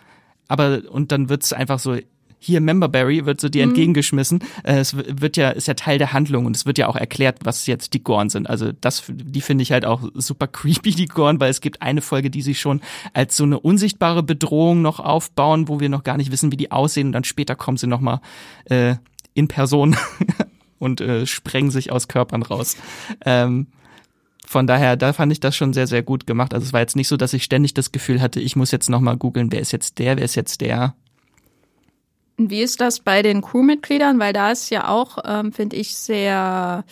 Aber, und dann wird es einfach so, hier Memberberry wird so dir mhm. entgegengeschmissen. Äh, es wird ja, ist ja Teil der Handlung und es wird ja auch erklärt, was jetzt die Gorn sind. Also das, die finde ich halt auch super creepy, die Gorn, weil es gibt eine Folge, die sie schon als so eine unsichtbare Bedrohung noch aufbauen, wo wir noch gar nicht wissen, wie die aussehen und dann später kommen sie nochmal äh, in Person und äh, sprengen sich aus Körpern raus. Ähm, von daher, da fand ich das schon sehr, sehr gut gemacht. Also es war jetzt nicht so, dass ich ständig das Gefühl hatte, ich muss jetzt nochmal googeln, wer ist jetzt der, wer ist jetzt der. Wie ist das bei den Crewmitgliedern? Weil da ist ja auch, ähm, finde ich, sehr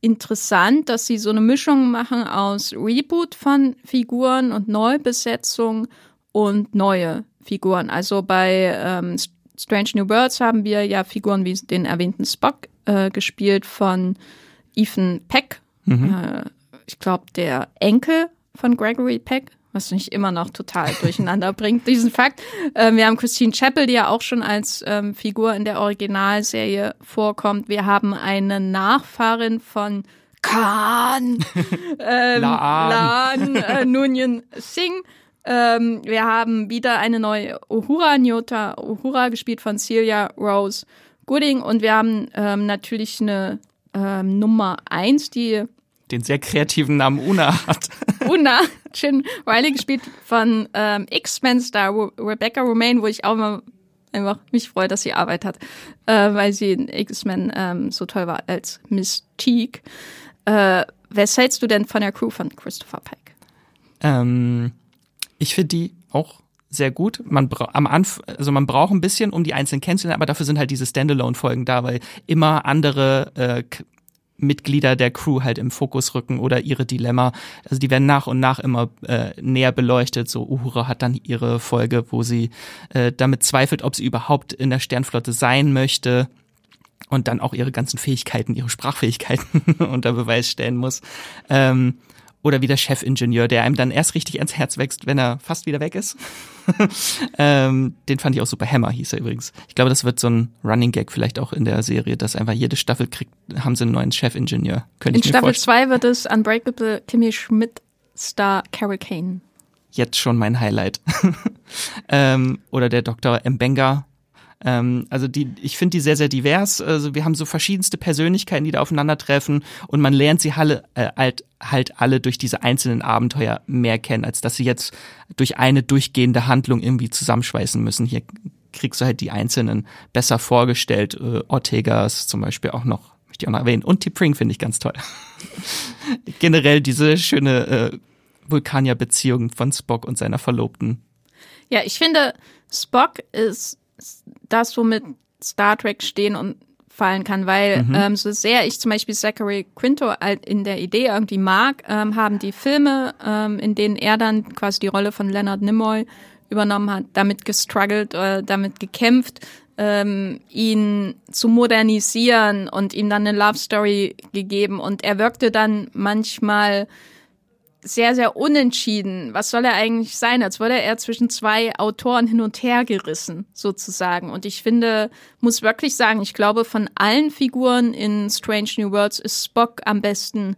interessant, dass sie so eine Mischung machen aus Reboot von Figuren und Neubesetzung und neue Figuren. Also bei ähm, Strange New Worlds haben wir ja Figuren wie den erwähnten Spock äh, gespielt von Ethan Peck. Mhm. Äh, ich glaube, der Enkel von Gregory Peck was mich immer noch total durcheinander bringt, diesen Fakt. Ähm, wir haben Christine Chappell, die ja auch schon als ähm, Figur in der Originalserie vorkommt. Wir haben eine Nachfahrin von Khan, ähm, Laan, äh, Nunyan Singh. Ähm, wir haben wieder eine neue Uhura, Nyota Uhura, gespielt von Celia Rose Gooding. Und wir haben ähm, natürlich eine ähm, Nummer eins, die den sehr kreativen Namen Una hat. Una, Chin Riley, gespielt von ähm, X-Men-Star Rebecca Romaine, wo ich auch mal einfach mich freue, dass sie Arbeit hat, äh, weil sie in X-Men ähm, so toll war als Mystique. Äh, was hältst du denn von der Crew von Christopher Pike? Ähm, ich finde die auch sehr gut. Man am Anf also man braucht ein bisschen, um die einzelnen kennenzulernen, aber dafür sind halt diese Standalone-Folgen da, weil immer andere äh, Mitglieder der Crew halt im Fokus rücken oder ihre Dilemma. Also die werden nach und nach immer äh, näher beleuchtet. So Uhura hat dann ihre Folge, wo sie äh, damit zweifelt, ob sie überhaupt in der Sternflotte sein möchte und dann auch ihre ganzen Fähigkeiten, ihre Sprachfähigkeiten unter Beweis stellen muss. Ähm, oder wie der Chefingenieur, der einem dann erst richtig ans Herz wächst, wenn er fast wieder weg ist. ähm, den fand ich auch super. Hammer hieß er übrigens. Ich glaube, das wird so ein Running Gag vielleicht auch in der Serie, dass einfach jede Staffel kriegt, haben sie einen neuen Chefingenieur. Könnte in ich mir Staffel 2 wird es Unbreakable Kimmy Schmidt Star Carol Kane. Jetzt schon mein Highlight. ähm, oder der Dr. Mbenga, ähm, also die, ich finde die sehr, sehr divers. Also wir haben so verschiedenste Persönlichkeiten, die da aufeinandertreffen und man lernt sie alle, äh, halt, halt alle durch diese einzelnen Abenteuer mehr kennen, als dass sie jetzt durch eine durchgehende Handlung irgendwie zusammenschweißen müssen. Hier kriegst du halt die Einzelnen besser vorgestellt. Äh, Ortegas zum Beispiel auch noch, möchte ich auch noch erwähnen. Und T-Pring finde ich ganz toll. Generell diese schöne äh, Vulkanier-Beziehung von Spock und seiner Verlobten. Ja, ich finde, Spock ist das, womit Star Trek stehen und fallen kann, weil mhm. ähm, so sehr ich zum Beispiel Zachary Quinto in der Idee irgendwie mag, ähm, haben die Filme, ähm, in denen er dann quasi die Rolle von Leonard Nimoy übernommen hat, damit gestruggelt oder damit gekämpft, ähm, ihn zu modernisieren und ihm dann eine Love Story gegeben und er wirkte dann manchmal sehr, sehr unentschieden. Was soll er eigentlich sein? Als würde er zwischen zwei Autoren hin und her gerissen, sozusagen. Und ich finde, muss wirklich sagen, ich glaube, von allen Figuren in Strange New Worlds ist Spock am besten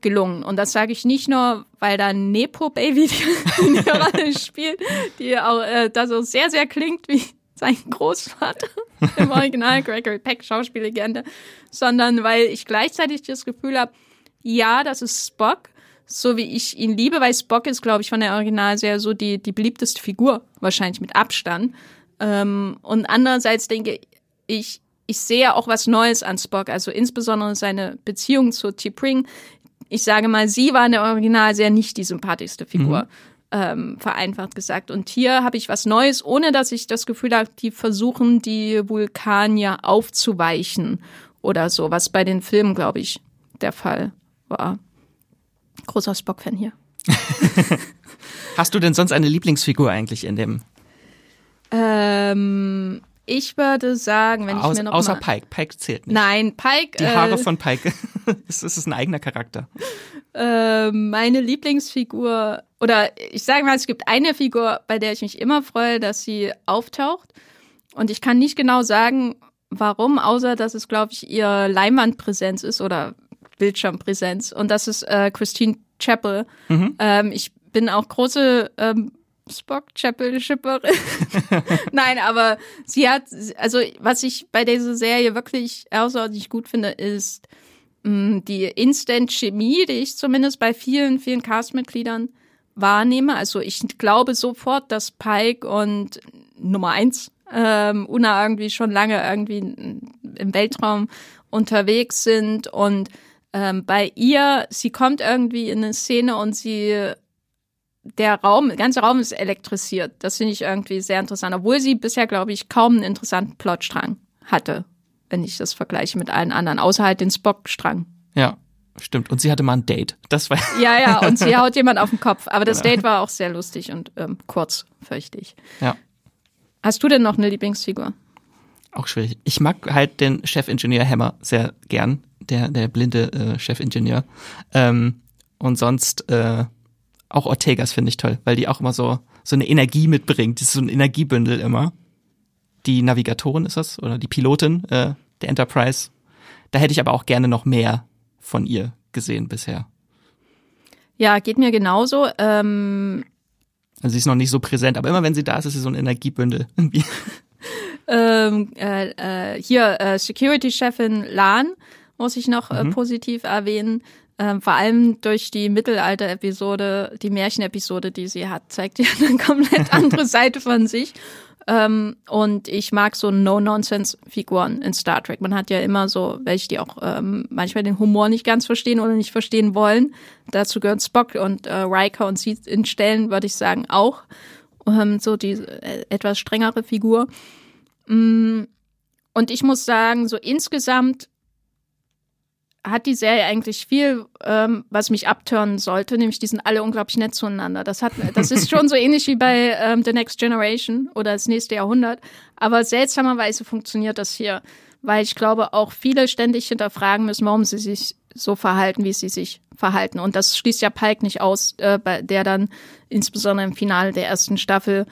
gelungen. Und das sage ich nicht nur, weil da ein Nepo-Baby die Rolle spielt, die auch äh, da so sehr, sehr klingt wie sein Großvater im Original, Gregory Peck, Schauspiellegende, sondern weil ich gleichzeitig das Gefühl habe, ja, das ist Spock, so wie ich ihn liebe, weil Spock ist, glaube ich, von der Originalserie so die, die beliebteste Figur, wahrscheinlich mit Abstand. Ähm, und andererseits denke ich, ich sehe auch was Neues an Spock, also insbesondere seine Beziehung zu T'Pring. Ich sage mal, sie war in der Originalserie nicht die sympathischste Figur. Mhm. Ähm, vereinfacht gesagt. Und hier habe ich was Neues, ohne dass ich das Gefühl habe, die versuchen, die Vulkanier aufzuweichen oder so, was bei den Filmen, glaube ich, der Fall war. Großer Spock-Fan hier. Hast du denn sonst eine Lieblingsfigur eigentlich in dem? Ähm, Ich würde sagen, wenn ich Aus, mir noch außer mal Pike. Pike zählt nicht. Nein, Pike. Die Haare äh, von Pike. das ist ein eigener Charakter. äh, meine Lieblingsfigur oder ich sage mal, es gibt eine Figur, bei der ich mich immer freue, dass sie auftaucht. Und ich kann nicht genau sagen, warum, außer dass es, glaube ich, ihr Leinwandpräsenz ist oder Bildschirmpräsenz. Und das ist äh, Christine Chappell. Ähm, ich bin auch große ähm, Spock Chapel Schipperin. Nein, aber sie hat, also was ich bei dieser Serie wirklich außerordentlich gut finde, ist mh, die Instant Chemie, die ich zumindest bei vielen, vielen Castmitgliedern wahrnehme. Also ich glaube sofort, dass Pike und Nummer eins ähm, Una irgendwie schon lange irgendwie im Weltraum unterwegs sind und ähm, bei ihr, sie kommt irgendwie in eine Szene und sie der Raum, der ganze Raum ist elektrisiert. Das finde ich irgendwie sehr interessant, obwohl sie bisher, glaube ich, kaum einen interessanten Plotstrang hatte, wenn ich das vergleiche mit allen anderen, außer halt den Spock-Strang. Ja, stimmt. Und sie hatte mal ein Date. Das war. Ja, ja, und sie haut jemand auf den Kopf. Aber das Date war auch sehr lustig und ähm, kurz, fürchte ich. Ja. Hast du denn noch eine Lieblingsfigur? Auch schwierig. Ich mag halt den Chefingenieur Hammer sehr gern, der, der blinde äh, Chefingenieur. Ähm, und sonst äh, auch Ortegas finde ich toll, weil die auch immer so, so eine Energie mitbringt. Das ist so ein Energiebündel immer. Die Navigatorin ist das, oder die Pilotin äh, der Enterprise. Da hätte ich aber auch gerne noch mehr von ihr gesehen bisher. Ja, geht mir genauso. Ähm, Also sie ist noch nicht so präsent, aber immer wenn sie da ist, ist sie so ein Energiebündel. Irgendwie. ähm, äh, äh, hier äh, Security-Chefin Lan muss ich noch äh, positiv erwähnen. Ähm, vor allem durch die Mittelalter-Episode, die Märchen-Episode, die sie hat, zeigt sie eine komplett andere Seite von sich. Ähm, und ich mag so No-Nonsense-Figuren in Star Trek. Man hat ja immer so welche, die auch ähm, manchmal den Humor nicht ganz verstehen oder nicht verstehen wollen. Dazu gehören Spock und äh, Riker und sie in Stellen, würde ich sagen, auch. Ähm, so die äh, etwas strengere Figur. Mm, Und ich muss sagen, so insgesamt hat die Serie eigentlich viel, ähm, was mich abtören sollte, nämlich die sind alle unglaublich nett zueinander. Das hat, das ist schon so ähnlich wie bei ähm, The Next Generation oder das nächste Jahrhundert. Aber seltsamerweise funktioniert das hier, weil ich glaube, auch viele ständig hinterfragen müssen, warum sie sich so verhalten, wie sie sich verhalten. Und das schließt ja Pike nicht aus, äh, bei der dann insbesondere im Finale der ersten Staffel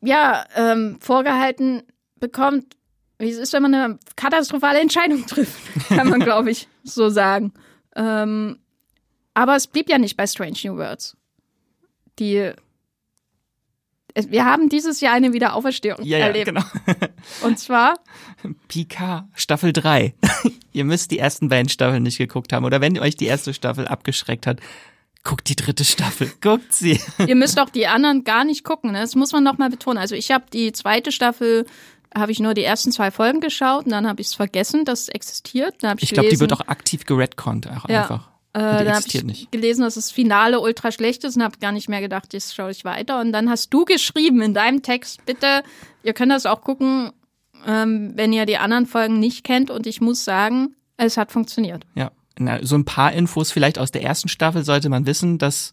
ja ähm, vorgehalten bekommt, wie es ist, wenn man eine katastrophale Entscheidung trifft, kann man, glaube ich, so sagen. Ähm, aber es blieb ja nicht bei Strange New Worlds. Die wir haben dieses Jahr eine Wiederauferstehung Ja, ja, erlebt. genau. Und zwar, Picard, Staffel 3. ihr müsst die ersten beiden Staffeln nicht geguckt haben. Oder wenn euch die erste Staffel abgeschreckt hat, guckt die dritte Staffel. Guckt sie. ihr müsst auch die anderen gar nicht gucken. Ne? Das muss man noch mal betonen. Also ich habe die zweite Staffel, habe ich nur die ersten zwei Folgen geschaut und dann habe ich es vergessen, dass es existiert. Dann ich Ich glaube, die wird auch aktiv geredconnt auch Ja. einfach. Äh, dann habe ich nicht. gelesen, dass das Finale ultra schlecht ist und habe gar nicht mehr gedacht, jetzt schaue ich weiter. Und dann hast du geschrieben in deinem Text, bitte, ihr könnt das auch gucken, ähm, wenn ihr die anderen Folgen nicht kennt. Und ich muss sagen, es hat funktioniert. Ja. Na, so ein paar Infos vielleicht aus der ersten Staffel sollte man wissen, dass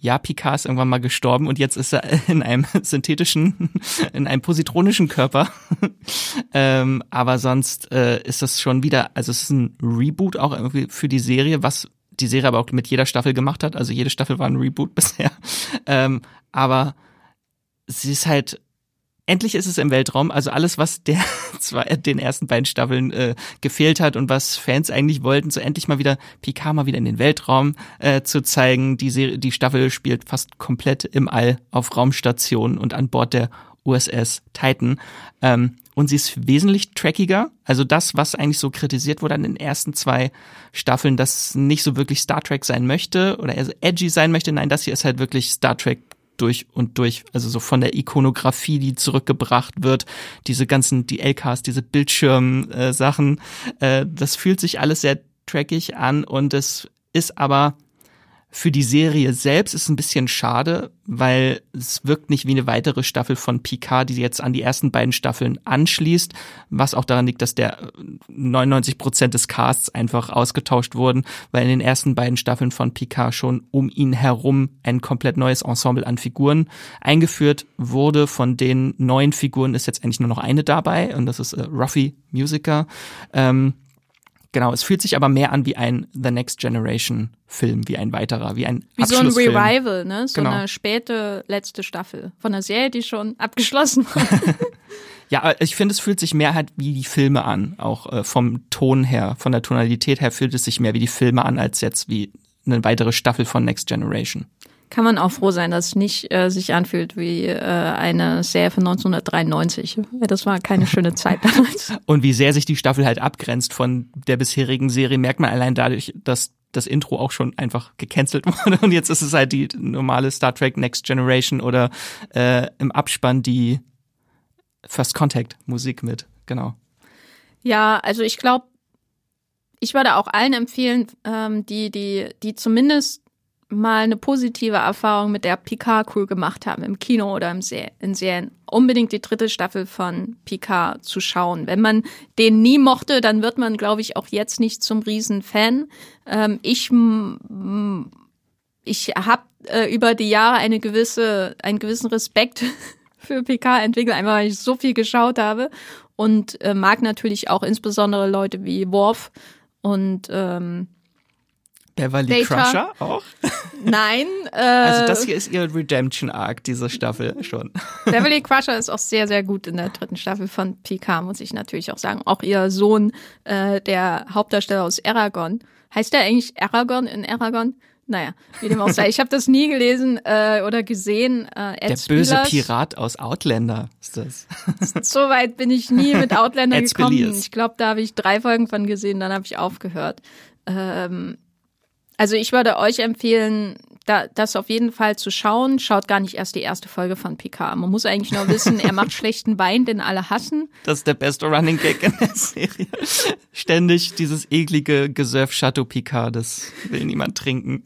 ja, Picard ist irgendwann mal gestorben und jetzt ist er in einem synthetischen, in einem positronischen Körper. ähm, aber sonst äh, ist das schon wieder, also es ist ein Reboot auch irgendwie für die Serie, was die Serie aber auch mit jeder Staffel gemacht hat. Also jede Staffel war ein Reboot bisher. Ähm, aber sie ist halt endlich ist es im Weltraum. Also alles, was der zwei, den ersten beiden Staffeln äh, gefehlt hat und was Fans eigentlich wollten, so endlich mal wieder Picard mal wieder in den Weltraum äh, zu zeigen. Die Serie, die Staffel spielt fast komplett im All auf Raumstationen und an Bord der USS Titan. Ähm, und sie ist wesentlich trackiger. Also das, was eigentlich so kritisiert wurde an den ersten zwei Staffeln, das nicht so wirklich Star Trek sein möchte oder eher so edgy sein möchte. Nein, das hier ist halt wirklich Star Trek durch und durch, also so von der Ikonografie, die zurückgebracht wird, diese ganzen, die LKs, diese Bildschirm-Sachen, äh, das fühlt sich alles sehr trackig an und es ist aber Für die Serie selbst ist es ein bisschen schade, weil es wirkt nicht wie eine weitere Staffel von Picard, die jetzt an die ersten beiden Staffeln anschließt, was auch daran liegt, dass der 99 Prozent des Casts einfach ausgetauscht wurden, weil in den ersten beiden Staffeln von Picard schon um ihn herum ein komplett neues Ensemble an Figuren eingeführt wurde. Von den neuen Figuren ist jetzt eigentlich nur noch eine dabei und das ist äh, Ruffy Musiker. Ähm, Genau, es fühlt sich aber mehr an wie ein The Next Generation Film, wie ein weiterer, wie ein Wie so ein Revival, ne? So genau. eine späte letzte Staffel von einer Serie, die schon abgeschlossen war. ja, ich finde, es fühlt sich mehr halt wie die Filme an, auch äh, vom Ton her, von der Tonalität her fühlt es sich mehr wie die Filme an, als jetzt wie eine weitere Staffel von Next Generation kann man auch froh sein, dass es nicht äh, sich anfühlt wie äh, eine Serie von 1993. Das war keine schöne Zeit damals. Und wie sehr sich die Staffel halt abgrenzt von der bisherigen Serie, merkt man allein dadurch, dass das Intro auch schon einfach gecancelt wurde und jetzt ist es halt die normale Star Trek Next Generation oder äh, im Abspann die First Contact Musik mit, genau. Ja, also ich glaube, ich würde auch allen empfehlen, ähm, die, die, die zumindest mal eine positive Erfahrung mit der Picard-Crew gemacht haben, im Kino oder im Se in Serien, unbedingt die dritte Staffel von Picard zu schauen. Wenn man den nie mochte, dann wird man, glaube ich, auch jetzt nicht zum Riesenfan. Ähm, ich ich habe äh, über die Jahre eine gewisse, einen gewissen Respekt für Picard entwickelt, einfach weil ich so viel geschaut habe und äh, mag natürlich auch insbesondere Leute wie Worf und ähm, Beverly Data. Crusher auch? Nein. Äh, also das hier ist ihr Redemption Arc, diese Staffel schon. Beverly Crusher ist auch sehr, sehr gut in der dritten Staffel von PK, muss ich natürlich auch sagen. Auch ihr Sohn, äh, der Hauptdarsteller aus Aragon. Heißt der eigentlich Aragon in Aragon? Naja, wie dem auch sei. Ich habe das nie gelesen äh, oder gesehen. Äh, Ed Der böse Spielers. Pirat aus Outlander ist das. so weit bin ich nie mit Outlander gekommen. Ich glaube, da habe ich drei Folgen von gesehen, dann habe ich aufgehört. Ähm, also ich würde euch empfehlen, da, das auf jeden Fall zu schauen. Schaut gar nicht erst die erste Folge von Picard. Man muss eigentlich nur wissen, er macht schlechten Wein, den alle hassen. Das ist der beste Running Gag in der Serie. Ständig dieses eklige Gesurf Chateau Picard, das will niemand trinken.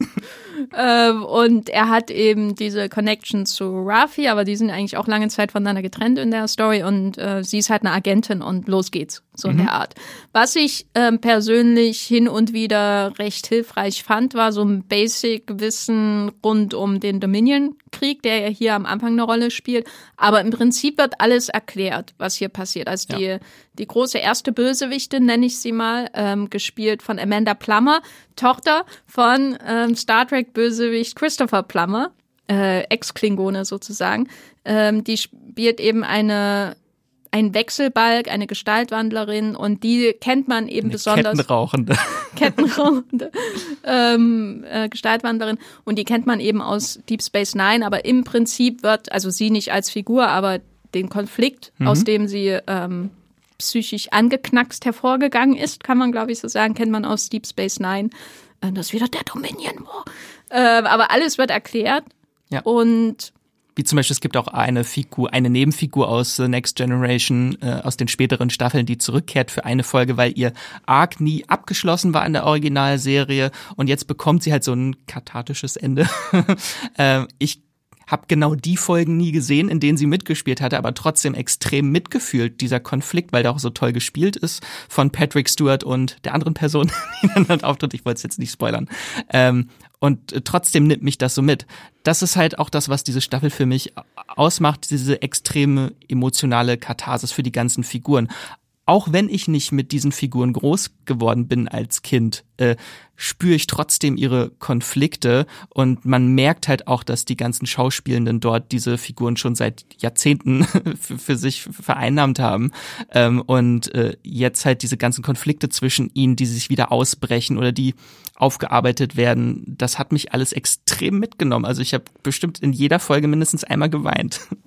Ähm, und er hat eben diese Connection zu Rafi, aber die sind eigentlich auch lange Zeit voneinander getrennt in der Story und äh, sie ist halt eine Agentin und los geht's, so mhm. in der Art. Was ich ähm, persönlich hin und wieder recht hilfreich fand, war so ein Basic-Wissen rund um den Dominion-Krieg, der ja hier am Anfang eine Rolle spielt. Aber im Prinzip wird alles erklärt, was hier passiert. Also ja. die die große erste Bösewichtin, nenne ich sie mal, ähm, gespielt von Amanda Plummer, Tochter von ähm, Star Trek Bösewicht Christopher Plummer, äh, Ex-Klingone sozusagen. Ähm, die spielt eben eine ein Wechselbalg, eine Gestaltwandlerin und die kennt man eben eine besonders. Kettenrauchende. Kettenrauchende ähm, äh, Gestaltwandlerin und die kennt man eben aus Deep Space Nine, aber im Prinzip wird, also sie nicht als Figur, aber den Konflikt, mhm. aus dem sie ähm, psychisch angeknackst hervorgegangen ist, kann man glaube ich so sagen, kennt man aus Deep Space Nine. Äh, das ist wieder der Dominion War. Äh, aber alles wird erklärt. Ja. Und wie zum Beispiel, es gibt auch eine Figur, eine Nebenfigur aus The Next Generation, äh, aus den späteren Staffeln, die zurückkehrt für eine Folge, weil ihr Arc nie abgeschlossen war in der Originalserie und jetzt bekommt sie halt so ein kathartisches Ende. äh, ich habe genau die Folgen nie gesehen, in denen sie mitgespielt hatte, aber trotzdem extrem mitgefühlt, dieser Konflikt, weil der auch so toll gespielt ist von Patrick Stewart und der anderen Person, die dann halt auftritt. Ich wollte es jetzt nicht spoilern. Ähm, und trotzdem nimmt mich das so mit. Das ist halt auch das, was diese Staffel für mich ausmacht, diese extreme emotionale Katharsis für die ganzen Figuren auch wenn ich nicht mit diesen Figuren groß geworden bin als Kind, äh, spüre ich trotzdem ihre Konflikte und man merkt halt auch, dass die ganzen Schauspielenden dort diese Figuren schon seit Jahrzehnten für, für sich vereinnahmt haben ähm, und äh, jetzt halt diese ganzen Konflikte zwischen ihnen, die sich wieder ausbrechen oder die aufgearbeitet werden, das hat mich alles extrem mitgenommen. Also ich habe bestimmt in jeder Folge mindestens einmal geweint.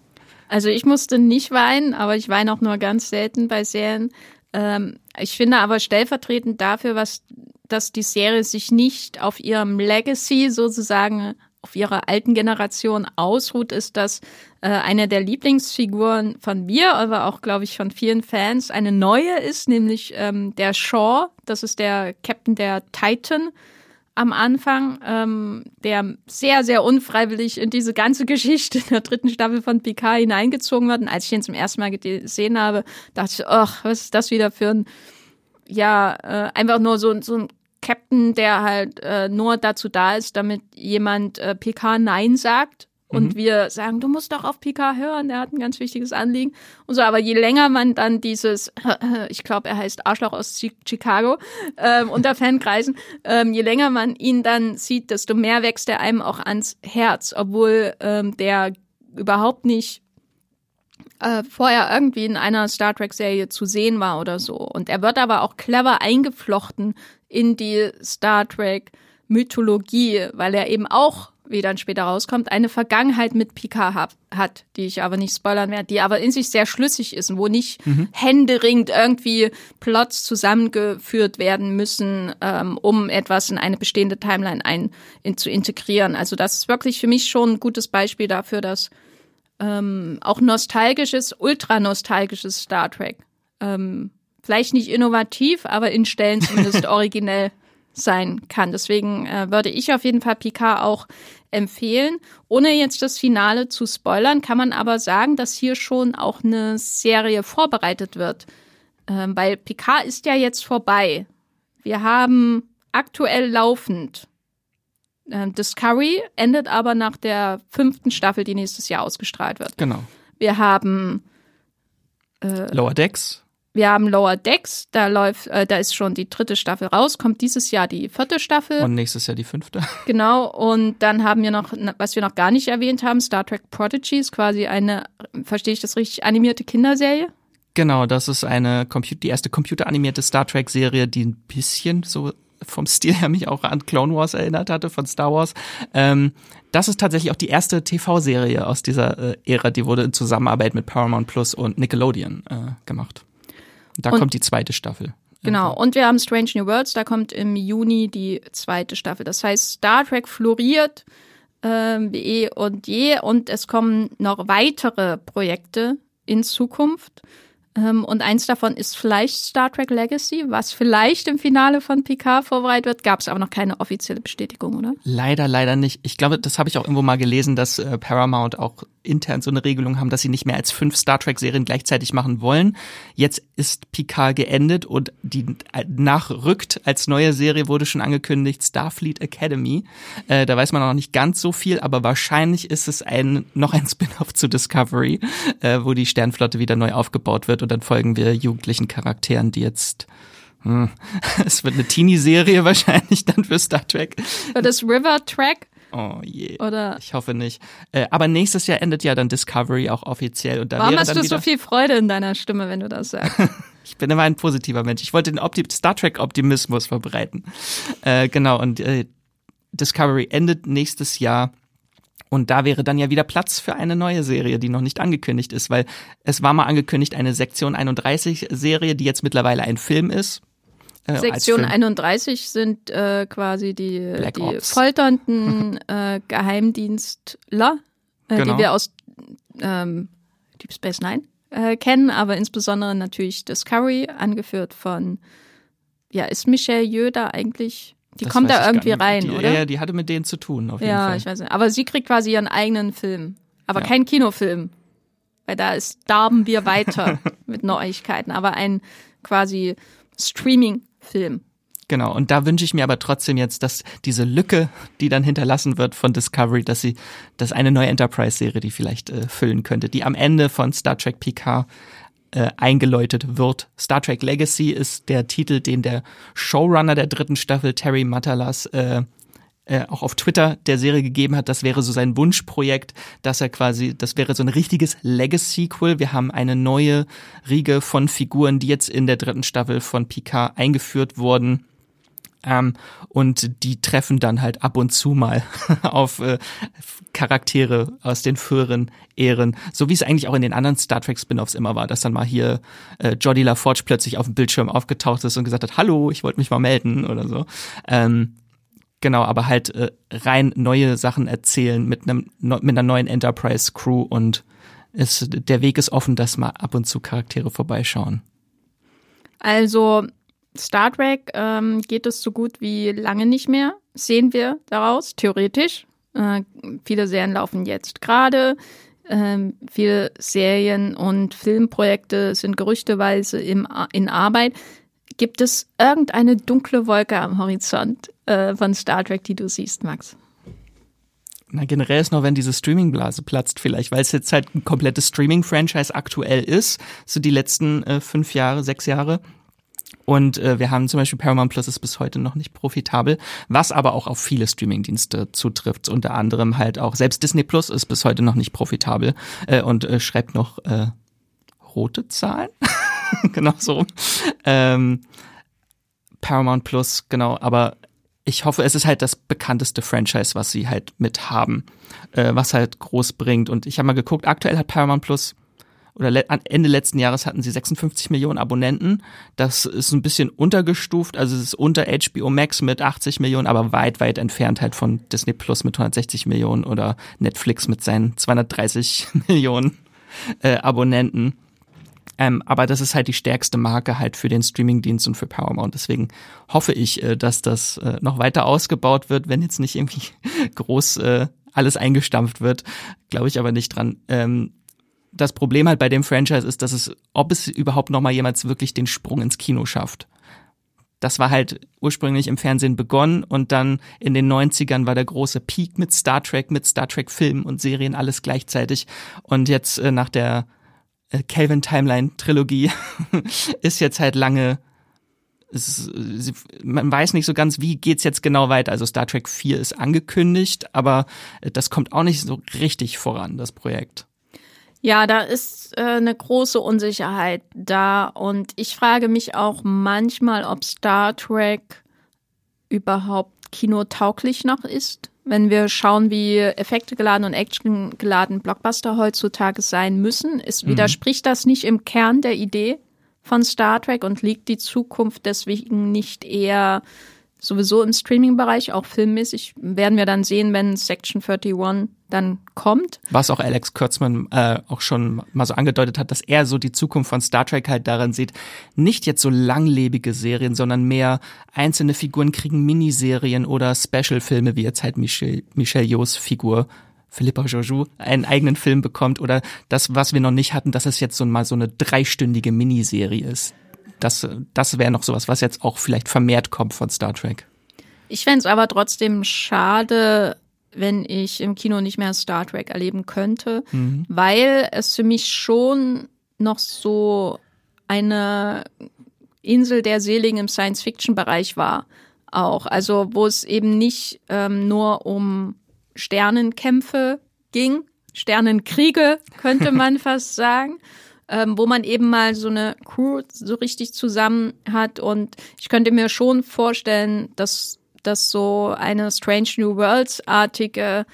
Also ich musste nicht weinen, aber ich weine auch nur ganz selten bei Serien. Ähm, ich finde aber stellvertretend dafür, was, dass die Serie sich nicht auf ihrem Legacy sozusagen auf ihrer alten Generation ausruht, ist, dass äh, eine der Lieblingsfiguren von mir, aber auch, glaube ich, von vielen Fans eine neue ist, nämlich ähm, der Shaw. Das ist der Captain der Titan am Anfang, ähm, der sehr, sehr unfreiwillig in diese ganze Geschichte der dritten Staffel von Picard hineingezogen wird. Und als ich ihn zum ersten Mal gesehen habe, dachte ich, ach, was ist das wieder für ein, ja, äh, einfach nur so, so ein Captain, der halt äh, nur dazu da ist, damit jemand äh, PK Nein sagt und mhm. wir sagen, du musst doch auf Picard hören, der hat ein ganz wichtiges Anliegen und so. Aber je länger man dann dieses, ich glaube, er heißt Arschloch aus Chicago ähm, unter Fankreisen, ähm, je länger man ihn dann sieht, desto mehr wächst er einem auch ans Herz, obwohl ähm, der überhaupt nicht äh, vorher irgendwie in einer Star Trek-Serie zu sehen war oder so. Und er wird aber auch clever eingeflochten in die Star Trek-Mythologie, weil er eben auch wie dann später rauskommt, eine Vergangenheit mit Picard hat, hat, die ich aber nicht spoilern werde, die aber in sich sehr schlüssig ist und wo nicht mhm. händeringend irgendwie Plots zusammengeführt werden müssen, ähm, um etwas in eine bestehende Timeline ein, in, zu integrieren. Also das ist wirklich für mich schon ein gutes Beispiel dafür, dass ähm, auch nostalgisches, ultra nostalgisches Star Trek ähm, vielleicht nicht innovativ, aber in Stellen zumindest originell sein kann. Deswegen äh, würde ich auf jeden Fall Picard auch empfehlen. Ohne jetzt das Finale zu spoilern, kann man aber sagen, dass hier schon auch eine Serie vorbereitet wird. Ähm, weil Picard ist ja jetzt vorbei. Wir haben aktuell laufend äh, Discovery, endet aber nach der fünften Staffel, die nächstes Jahr ausgestrahlt wird. Genau. Wir haben äh, Lower Decks. Wir haben Lower Decks, da läuft, äh, da ist schon die dritte Staffel raus, kommt dieses Jahr die vierte Staffel. Und nächstes Jahr die fünfte. Genau, und dann haben wir noch, was wir noch gar nicht erwähnt haben, Star Trek Prodigies, quasi eine, verstehe ich das richtig, animierte Kinderserie? Genau, das ist eine Computer, die erste computeranimierte Star Trek-Serie, die ein bisschen so vom Stil her mich auch an Clone Wars erinnert hatte von Star Wars. Ähm, das ist tatsächlich auch die erste TV-Serie aus dieser äh, Ära, die wurde in Zusammenarbeit mit Paramount Plus und Nickelodeon äh, gemacht. Da und, kommt die zweite Staffel. Genau, und wir haben Strange New Worlds, da kommt im Juni die zweite Staffel. Das heißt, Star Trek floriert wie eh und je und es kommen noch weitere Projekte in Zukunft. Ähm, und eins davon ist vielleicht Star Trek Legacy, was vielleicht im Finale von Picard vorbereitet wird. Gab es aber noch keine offizielle Bestätigung, oder? Leider, leider nicht. Ich glaube, das habe ich auch irgendwo mal gelesen, dass äh, Paramount auch intern so eine Regelung haben, dass sie nicht mehr als fünf Star Trek-Serien gleichzeitig machen wollen. Jetzt ist Picard geendet und die nachrückt als neue Serie wurde schon angekündigt Starfleet Academy. Äh, da weiß man noch nicht ganz so viel, aber wahrscheinlich ist es ein noch ein Spin-off zu Discovery, äh, wo die Sternflotte wieder neu aufgebaut wird und dann folgen wir jugendlichen Charakteren, die jetzt hm, es wird eine Teenie-Serie wahrscheinlich dann für Star Trek. Wird das River Track? Oh je. Oder? Ich hoffe nicht. Äh, aber nächstes Jahr endet ja dann Discovery auch offiziell. Und da Warum hast du so viel Freude in deiner Stimme, wenn du das sagst? ich bin immer ein positiver Mensch. Ich wollte den Opti Star Trek Optimismus verbreiten. Äh, genau, und äh, Discovery endet nächstes Jahr. Und da wäre dann ja wieder Platz für eine neue Serie, die noch nicht angekündigt ist, weil es war mal angekündigt eine Sektion 31 Serie, die jetzt mittlerweile ein Film ist. Äh, Sektion 31 sind äh, quasi die, die folternden äh, Geheimdienstler, äh, genau. die wir aus ähm, Deep Space Nine äh, kennen, aber insbesondere natürlich Discovery, angeführt von, ja, ist Michelle Yeoh da eigentlich die das kommt da irgendwie rein, die, oder? Ja, die hatte mit denen zu tun, auf jeden ja, Fall. Ja, ich weiß nicht. Aber sie kriegt quasi ihren eigenen Film. Aber ja. kein Kinofilm. Weil da ist, darben wir weiter mit Neuigkeiten. Aber ein quasi Streaming-Film. Genau, und da wünsche ich mir aber trotzdem jetzt, dass diese Lücke, die dann hinterlassen wird von Discovery, dass sie, dass eine neue Enterprise-Serie die vielleicht äh, füllen könnte, die am Ende von Star Trek PK äh, eingeläutet wird. Star Trek Legacy ist der Titel, den der Showrunner der dritten Staffel, Terry Matalas, äh, äh, auch auf Twitter der Serie gegeben hat. Das wäre so sein Wunschprojekt, dass er quasi, das wäre so ein richtiges Legacy-Sequel. Wir haben eine neue Riege von Figuren, die jetzt in der dritten Staffel von Picard eingeführt wurden ähm, und die treffen dann halt ab und zu mal auf äh, Charaktere aus den früheren Ehren, so wie es eigentlich auch in den anderen Star Trek Spin-offs immer war, dass dann mal hier äh, Jodie LaForge plötzlich auf dem Bildschirm aufgetaucht ist und gesagt hat, hallo, ich wollte mich mal melden oder so. Ähm, genau, aber halt äh, rein neue Sachen erzählen mit einem mit einer neuen Enterprise Crew und es, der Weg ist offen, dass mal ab und zu Charaktere vorbeischauen. Also Star Trek ähm, geht es so gut wie lange nicht mehr. sehen wir daraus, theoretisch. Äh, viele Serien laufen jetzt gerade. Ähm, viele Serien und Filmprojekte sind gerüchteweise im, in Arbeit. Gibt es irgendeine dunkle Wolke am Horizont äh, von Star Trek, die du siehst, Max? Na, generell ist noch, wenn diese Streaming-Blase platzt, vielleicht, weil es jetzt halt ein komplettes Streaming-Franchise aktuell ist, so die letzten äh, fünf Jahre, sechs Jahre. Und äh, wir haben zum Beispiel Paramount Plus ist bis heute noch nicht profitabel, was aber auch auf viele Streamingdienste zutrifft. Unter anderem halt auch, selbst Disney Plus ist bis heute noch nicht profitabel äh, und äh, schreibt noch äh, rote Zahlen. genau so. Ähm, Paramount Plus, genau, aber ich hoffe, es ist halt das bekannteste Franchise, was sie halt mit haben, äh, was halt groß bringt. Und ich habe mal geguckt, aktuell hat Paramount Plus oder Ende letzten Jahres hatten sie 56 Millionen Abonnenten. Das ist ein bisschen untergestuft, also es ist unter HBO Max mit 80 Millionen, aber weit, weit entfernt halt von Disney Plus mit 160 Millionen oder Netflix mit seinen 230 Millionen äh, Abonnenten. Ähm, aber das ist halt die stärkste Marke halt für den Streamingdienst und für Paramount. Deswegen hoffe ich, äh, dass das äh, noch weiter ausgebaut wird, wenn jetzt nicht irgendwie groß äh, alles eingestampft wird. Glaube ich aber nicht dran. Ähm, das Problem halt bei dem Franchise ist, dass es, ob es überhaupt noch mal jemals wirklich den Sprung ins Kino schafft. Das war halt ursprünglich im Fernsehen begonnen und dann in den 90ern war der große Peak mit Star Trek, mit Star Trek Filmen und Serien, alles gleichzeitig. Und jetzt äh, nach der äh, Calvin Timeline Trilogie ist jetzt halt lange es, man weiß nicht so ganz, wie geht's jetzt genau weiter. Also Star Trek 4 ist angekündigt, aber äh, das kommt auch nicht so richtig voran, das Projekt. Ja, da ist äh, eine große Unsicherheit da und ich frage mich auch manchmal, ob Star Trek überhaupt kinotauglich noch ist. Wenn wir schauen, wie Effekte geladen und Action geladen Blockbuster heutzutage sein müssen, ist, mhm. widerspricht das nicht im Kern der Idee von Star Trek und liegt die Zukunft deswegen nicht eher sowieso im Streaming-Bereich, auch filmmäßig, werden wir dann sehen, wenn Section 31 dann kommt. Was auch Alex Kurtzman äh, auch schon mal so angedeutet hat, dass er so die Zukunft von Star Trek halt daran sieht, nicht jetzt so langlebige Serien, sondern mehr einzelne Figuren kriegen Miniserien oder Special-Filme, wie jetzt halt Michel, Michel Yeohs Figur Philippa Joujou einen eigenen Film bekommt oder das, was wir noch nicht hatten, dass es jetzt so mal so eine dreistündige Miniserie ist das, das wäre noch sowas, was jetzt auch vielleicht vermehrt kommt von Star Trek. Ich fände es aber trotzdem schade, wenn ich im Kino nicht mehr Star Trek erleben könnte, mhm. weil es für mich schon noch so eine Insel der Seligen im Science-Fiction-Bereich war. Auch. Also, wo es eben nicht ähm, nur um Sternenkämpfe ging, Sternenkriege, könnte man fast sagen, ähm, wo man eben mal so eine Crew so richtig zusammen hat. Und ich könnte mir schon vorstellen, dass das so eine Strange New Worlds-artige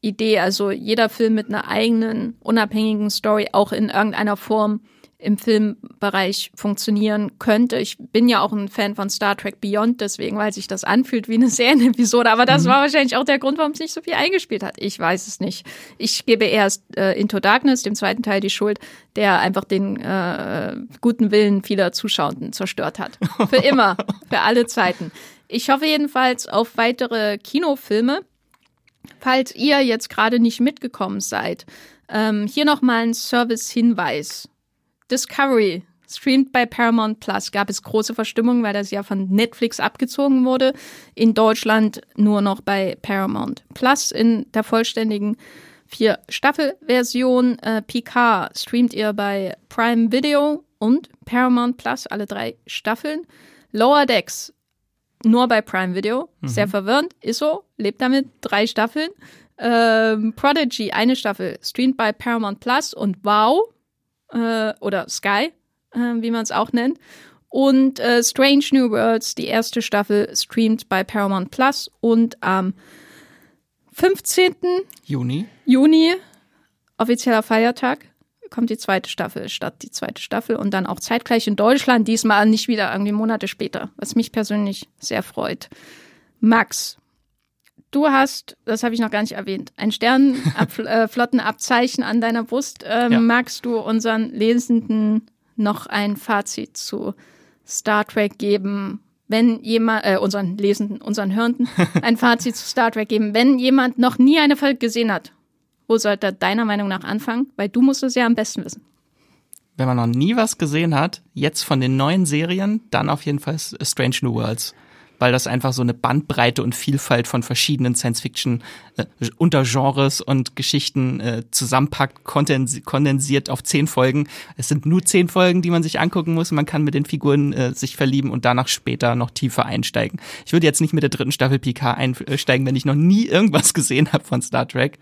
Idee, also jeder Film mit einer eigenen, unabhängigen Story auch in irgendeiner Form im Filmbereich funktionieren könnte. Ich bin ja auch ein Fan von Star Trek Beyond, deswegen, weil sich das anfühlt wie eine Serienepisode. Aber das mhm. war wahrscheinlich auch der Grund, warum es nicht so viel eingespielt hat. Ich weiß es nicht. Ich gebe erst äh, Into Darkness, dem zweiten Teil, die Schuld, der einfach den äh, guten Willen vieler Zuschauenden zerstört hat. Für immer. für alle Zeiten. Ich hoffe jedenfalls auf weitere Kinofilme. Falls ihr jetzt gerade nicht mitgekommen seid, ähm, hier nochmal ein Service-Hinweis. Discovery streamt bei Paramount Plus. Gab es große Verstimmung, weil das ja von Netflix abgezogen wurde. In Deutschland nur noch bei Paramount Plus in der vollständigen vier Staffel-Version. Äh, Picard streamt ihr bei Prime Video und Paramount Plus alle drei Staffeln. Lower Decks nur bei Prime Video. Mhm. Sehr verwirrend. Ist so. Lebt damit. Drei Staffeln. Ähm, Prodigy, eine Staffel, streamt bei Paramount Plus und Wow äh, oder Sky, äh, wie man es auch nennt. Und äh, Strange New Worlds, die erste Staffel, streamt bei Paramount Plus und am 15. Juni. Juni, offizieller Feiertag, kommt die zweite Staffel statt die zweite Staffel und dann auch zeitgleich in Deutschland, diesmal nicht wieder irgendwie Monate später, was mich persönlich sehr freut. Max, Du hast, das habe ich noch gar nicht erwähnt, ein Sternenflottenabzeichen an deiner Brust. Ähm, ja. Magst du unseren Lesenden noch ein Fazit zu Star Trek geben? wenn jemand, äh, unseren Lesenden, unseren Hörenden, ein Fazit zu Star Trek geben. Wenn jemand noch nie eine Folge gesehen hat, wo sollte er deiner Meinung nach anfangen? Weil du musst es ja am besten wissen. Wenn man noch nie was gesehen hat, jetzt von den neuen Serien, dann auf jeden Fall Strange New Worlds weil das einfach so eine Bandbreite und Vielfalt von verschiedenen Science-Fiction-Untergenres äh, und Geschichten äh, zusammenpackt, kondensiert auf zehn Folgen. Es sind nur zehn Folgen, die man sich angucken muss. Man kann mit den Figuren äh, sich verlieben und danach später noch tiefer einsteigen. Ich würde jetzt nicht mit der dritten Staffel PK einsteigen, wenn ich noch nie irgendwas gesehen habe von Star Trek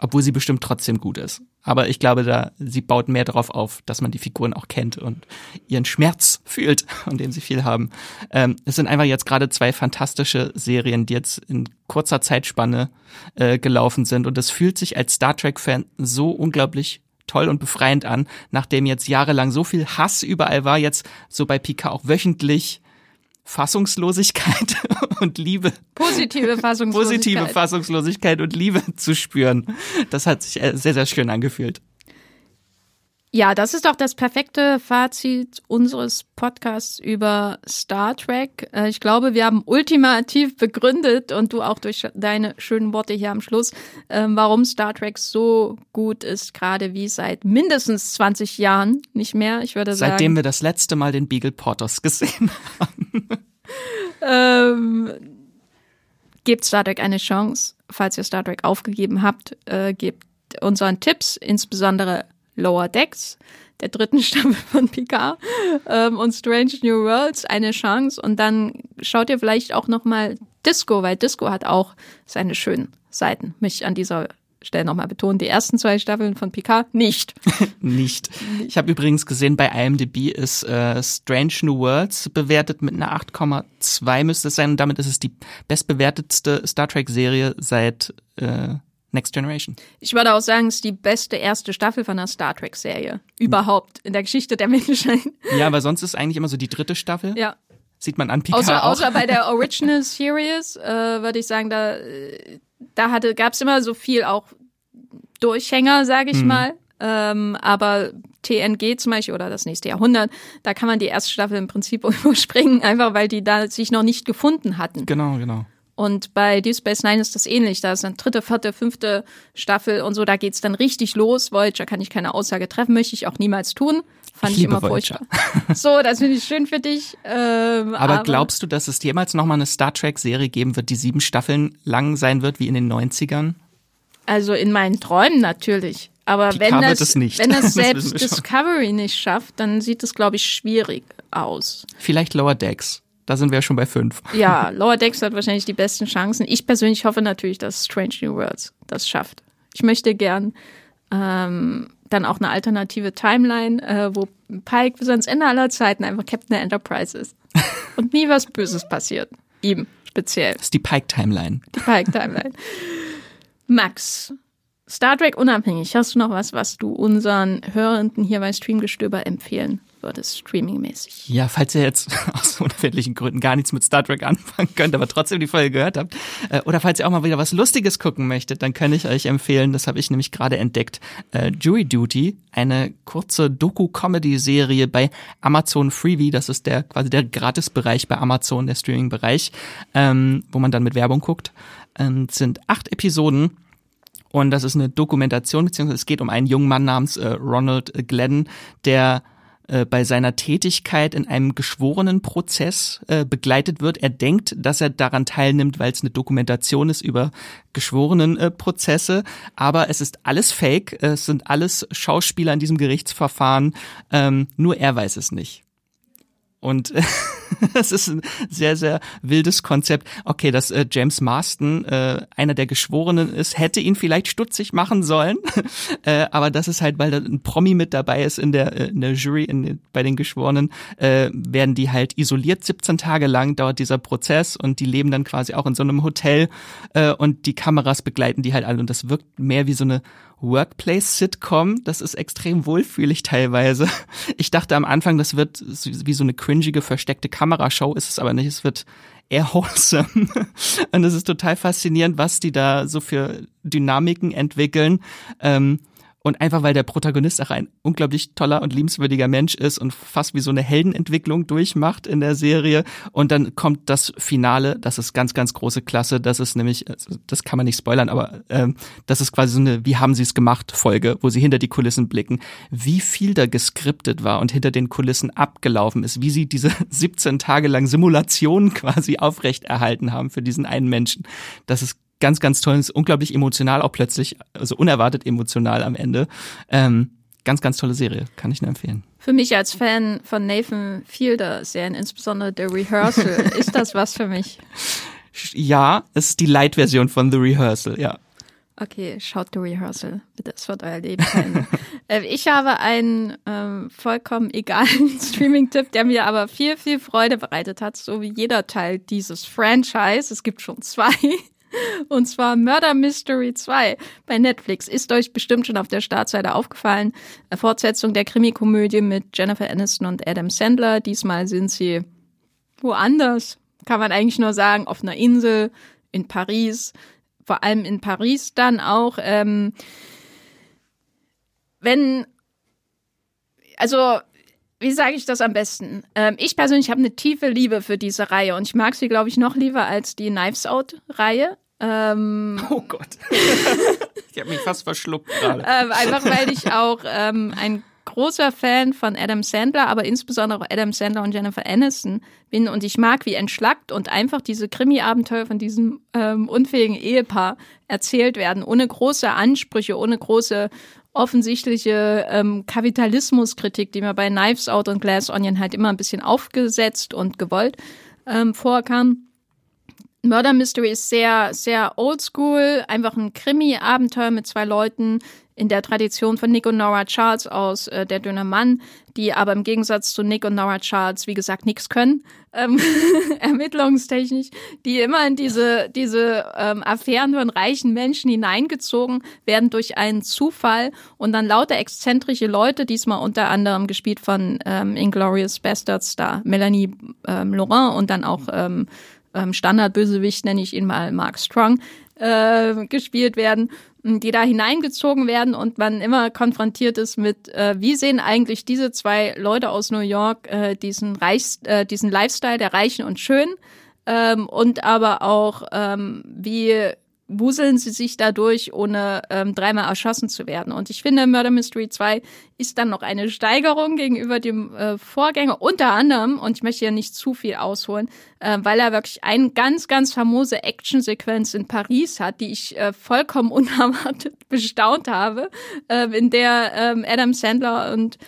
obwohl sie bestimmt trotzdem gut ist. Aber ich glaube, da sie baut mehr darauf auf, dass man die Figuren auch kennt und ihren Schmerz fühlt, von dem sie viel haben. Ähm, es sind einfach jetzt gerade zwei fantastische Serien, die jetzt in kurzer Zeitspanne äh, gelaufen sind und es fühlt sich als Star Trek-Fan so unglaublich toll und befreiend an, nachdem jetzt jahrelang so viel Hass überall war, jetzt so bei Pika auch wöchentlich Fassungslosigkeit und Liebe. Positive Fassungslosigkeit. Positive Fassungslosigkeit und Liebe zu spüren. Das hat sich äh, sehr, sehr schön angefühlt. Ja, das ist doch das perfekte Fazit unseres Podcasts über Star Trek. Äh, ich glaube, wir haben ultimativ begründet und du auch durch deine schönen Worte hier am Schluss, ähm, warum Star Trek so gut ist, gerade wie seit mindestens 20 Jahren, nicht mehr. Ich würde sagen. Seitdem wir das letzte Mal den Beagle Porters gesehen haben. ähm, gebt Star Trek eine Chance. Falls ihr Star Trek aufgegeben habt, äh, gebt unseren Tipps, insbesondere Lower Decks, der dritten Staffel von Picard ähm, und Strange New Worlds eine Chance und dann schaut ihr vielleicht auch noch mal Disco, weil Disco hat auch seine schönen Seiten. Mich an dieser Stelle nochmal betonen, die ersten zwei Staffeln von Picard nicht. nicht. Ich habe übrigens gesehen, bei IMDb ist äh, Strange New Worlds bewertet mit einer 8,2 müsste es sein und damit ist es die bestbewertetste Star Trek Serie seit äh, Next Generation. Ich würde auch sagen, es ist die beste erste Staffel von einer Star Trek-Serie. Überhaupt in der Geschichte der Menschheit. Ja, weil sonst ist eigentlich immer so die dritte Staffel. Ja. Sieht man an Picard außer, auch. außer bei der Original Series, äh, würde ich sagen, da, da hatte, gab's immer so viel auch Durchhänger, sage ich hm. mal. Ähm, aber TNG zum Beispiel oder das nächste Jahrhundert, da kann man die erste Staffel im Prinzip überspringen, einfach weil die da sich noch nicht gefunden hatten. Genau, genau. Und bei Deep Space Nine ist das ähnlich. Da ist dann dritte, vierte, fünfte Staffel und so, da geht's dann richtig los. Voyager kann ich keine Aussage treffen, möchte ich auch niemals tun. Fand ich, ich immer Voyager. furchtbar. so, das finde ich schön für dich. Ähm, aber, aber glaubst du, dass es jemals nochmal eine Star Trek-Serie geben wird, die sieben Staffeln lang sein wird, wie in den 90ern? Also in meinen Träumen natürlich. Aber wenn das, wenn das selbst Discovery nicht schafft, dann sieht es, glaube ich, schwierig aus. Vielleicht Lower Decks. Da sind wir ja schon bei fünf. Ja, Lower Decks hat wahrscheinlich die besten Chancen. Ich persönlich hoffe natürlich, dass Strange New Worlds das schafft. Ich möchte gern ähm, dann auch eine alternative Timeline, äh, wo Pike bis ans Ende aller Zeiten einfach Captain der Enterprise ist. Und nie was Böses passiert. Ihm speziell. Das ist die Pike-Timeline. Die Pike-Timeline. Max, Star Trek unabhängig, hast du noch was, was du unseren Hörenden hier bei Streamgestöber empfehlen wird es streamingmäßig. Ja, falls ihr jetzt aus unerfindlichen Gründen gar nichts mit Star Trek anfangen könnt, aber trotzdem die Folge gehört habt, äh, oder falls ihr auch mal wieder was Lustiges gucken möchtet, dann kann ich euch empfehlen, das habe ich nämlich gerade entdeckt, äh, Jury Duty, eine kurze Doku-Comedy-Serie bei Amazon Freebie, das ist der quasi der Gratisbereich bei Amazon, der Streaming-Bereich, ähm, wo man dann mit Werbung guckt, ähm, sind acht Episoden und das ist eine Dokumentation, beziehungsweise es geht um einen jungen Mann namens äh, Ronald Glenn, der äh, bei seiner Tätigkeit in einem geschworenen Prozess äh, begleitet wird. Er denkt, dass er daran teilnimmt, weil es eine Dokumentation ist über geschworenen äh, Prozesse, aber es ist alles Fake, es sind alles Schauspieler in diesem Gerichtsverfahren, ähm, nur er weiß es nicht. Und es ist ein sehr, sehr wildes Konzept. Okay, dass äh, James Marston äh, einer der Geschworenen ist, hätte ihn vielleicht stutzig machen sollen. äh, aber das ist halt, weil da ein Promi mit dabei ist in der, äh, in der Jury, in, bei den Geschworenen, äh, werden die halt isoliert 17 Tage lang, dauert dieser Prozess und die leben dann quasi auch in so einem Hotel äh, und die Kameras begleiten die halt alle. Und das wirkt mehr wie so eine Workplace-Sitcom. Das ist extrem wohlfühlig teilweise. Ich dachte am Anfang, das wird wie so eine cringige, versteckte Kamerashow, ist es aber nicht. Es wird eher wholesome. Und es ist total faszinierend, was die da so für Dynamiken entwickeln. Ähm, Und einfach weil der Protagonist auch ein unglaublich toller und liebenswürdiger Mensch ist und fast wie so eine Heldenentwicklung durchmacht in der Serie. Und dann kommt das Finale, das ist ganz, ganz große Klasse. Das ist nämlich, also das kann man nicht spoilern, aber ähm, das ist quasi so eine Wie haben sie es gemacht Folge, wo sie hinter die Kulissen blicken. Wie viel da geskriptet war und hinter den Kulissen abgelaufen ist, wie sie diese 17 Tage lang Simulationen quasi aufrechterhalten haben für diesen einen Menschen. Das ist ganz, ganz toll. Ist unglaublich emotional, auch plötzlich, also unerwartet emotional am Ende. Ähm, ganz, ganz tolle Serie, kann ich nur empfehlen. Für mich als Fan von Nathan Fielder Serien, insbesondere The Rehearsal, ist das was für mich? Ja, es ist die Light-Version von The Rehearsal, ja. Okay, schaut The Rehearsal. Bitte, es wird euer Leben sein. äh, ich habe einen ähm, vollkommen egalen Streaming-Tipp, der mir aber viel, viel Freude bereitet hat, so wie jeder Teil dieses Franchise. Es gibt schon zwei. Und zwar Murder Mystery 2 bei Netflix. Ist euch bestimmt schon auf der Startseite aufgefallen. Eine Fortsetzung der Krimikomödie mit Jennifer Aniston und Adam Sandler. Diesmal sind sie woanders. Kann man eigentlich nur sagen, auf einer Insel in Paris. Vor allem in Paris dann auch. Ähm, wenn, also wie sage ich das am besten? Ähm, ich persönlich habe eine tiefe Liebe für diese Reihe und ich mag sie, glaube ich, noch lieber als die Knives Out-Reihe. Ähm, oh Gott. ich habe mich fast verschluckt gerade. Ähm, einfach weil ich auch ähm, ein großer Fan von Adam Sandler, aber insbesondere auch Adam Sandler und Jennifer Aniston bin und ich mag, wie entschlackt und einfach diese Krimi-Abenteuer von diesem ähm, unfähigen Ehepaar erzählt werden, ohne große Ansprüche, ohne große offensichtliche ähm, Kapitalismuskritik, die mir bei Knives Out und Glass Onion halt immer ein bisschen aufgesetzt und gewollt ähm, vorkam. Murder Mystery ist sehr, sehr oldschool, einfach ein Krimi-Abenteuer mit zwei Leuten, in der Tradition von Nick und Nora Charles aus äh, Der dünne Mann, die aber im Gegensatz zu Nick und Nora Charles, wie gesagt, nichts können, ähm, ermittlungstechnisch, die immer in diese, diese ähm, Affären von reichen Menschen hineingezogen werden durch einen Zufall und dann lauter exzentrische Leute, diesmal unter anderem gespielt von ähm, Inglorious Bastards Star Melanie ähm, Laurent und dann auch ähm, ähm, Standardbösewicht, nenne ich ihn mal Mark Strong, äh, gespielt werden die da hineingezogen werden und man immer konfrontiert ist mit, äh, wie sehen eigentlich diese zwei Leute aus New York äh, diesen, Reichs, äh, diesen Lifestyle der Reichen und Schönen ähm, und aber auch, ähm, wie wuseln sie sich dadurch, ohne ähm, dreimal erschossen zu werden. Und ich finde, Murder Mystery 2 ist dann noch eine Steigerung gegenüber dem äh, Vorgänger, unter anderem, und ich möchte ja nicht zu viel ausholen, äh, weil er wirklich eine ganz, ganz famose Actionsequenz in Paris hat, die ich äh, vollkommen unerwartet bestaunt habe, äh, in der ähm, Adam Sandler und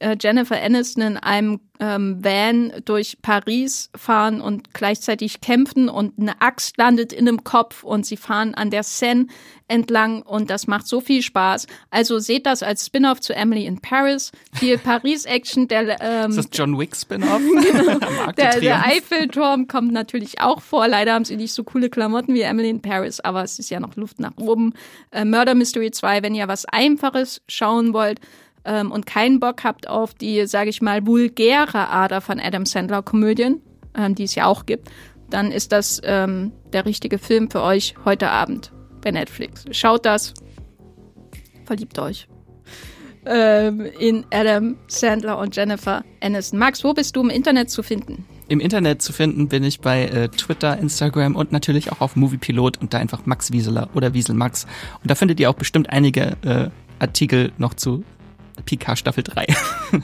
äh, Jennifer Aniston in einem ähm, Van durch Paris fahren und gleichzeitig kämpfen und eine Axt landet in dem Kopf und sie fahren an der Seine entlang und das macht so viel Spaß. Also seht das als Spin-off zu Emily in Paris. Viel Paris-Action. Der, ähm, ist das John Wick Spin-off? genau. der, der Eiffelturm kommt natürlich auch vor. Leider haben sie nicht so coole Klamotten wie Emily in Paris, aber es ist ja noch Luft nach oben. Äh, Murder Mystery 2, wenn ihr was Einfaches schauen wollt, ähm, und keinen Bock habt auf die, sage ich mal, vulgäre Ader von Adam Sandler Komödien, ähm, die es ja auch gibt, dann ist das ähm, der richtige Film für euch heute Abend bei Netflix. Schaut das, verliebt euch ähm, in Adam Sandler und Jennifer Aniston. Max, wo bist du im Internet zu finden? Im Internet zu finden bin ich bei äh, Twitter, Instagram und natürlich auch auf Moviepilot und da einfach Max Wieseler oder Wiesel Max. Und da findet ihr auch bestimmt einige äh, Artikel noch zu Picard Staffel 3.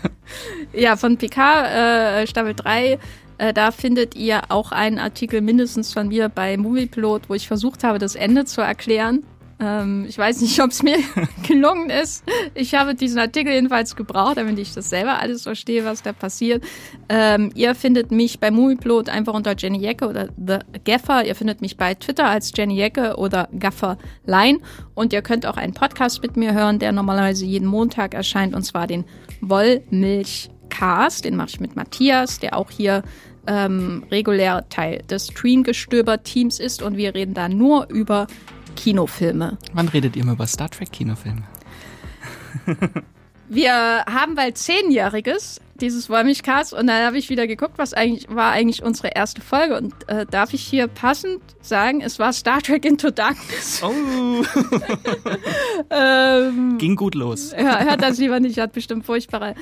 ja, von Picard äh, Staffel 3 äh, da findet ihr auch einen Artikel mindestens von mir bei Moviepilot, wo ich versucht habe, das Ende zu erklären. Ähm, ich weiß nicht, ob es mir gelungen ist. Ich habe diesen Artikel jedenfalls gebraucht, damit ich das selber alles verstehe, was da passiert. Ähm, ihr findet mich bei Movieplot einfach unter Jenny Jecke oder The Gaffer. Ihr findet mich bei Twitter als Jenny Jecke oder Gaffer Line. Und ihr könnt auch einen Podcast mit mir hören, der normalerweise jeden Montag erscheint, und zwar den Wollmilchcast. Den mache ich mit Matthias, der auch hier ähm, regulär Teil des Streamgestöber-Teams ist. Und wir reden da nur über Kinofilme. Wann redet ihr mal über Star Trek Kinofilme? Wir haben bald zehnjähriges dieses Wollmilchcast und dann habe ich wieder geguckt, was eigentlich war eigentlich unsere erste Folge und äh, darf ich hier passend sagen, es war Star Trek Into Darkness. Oh. ähm, ging gut los. Ja, hört das lieber nicht, hat bestimmt furchtbare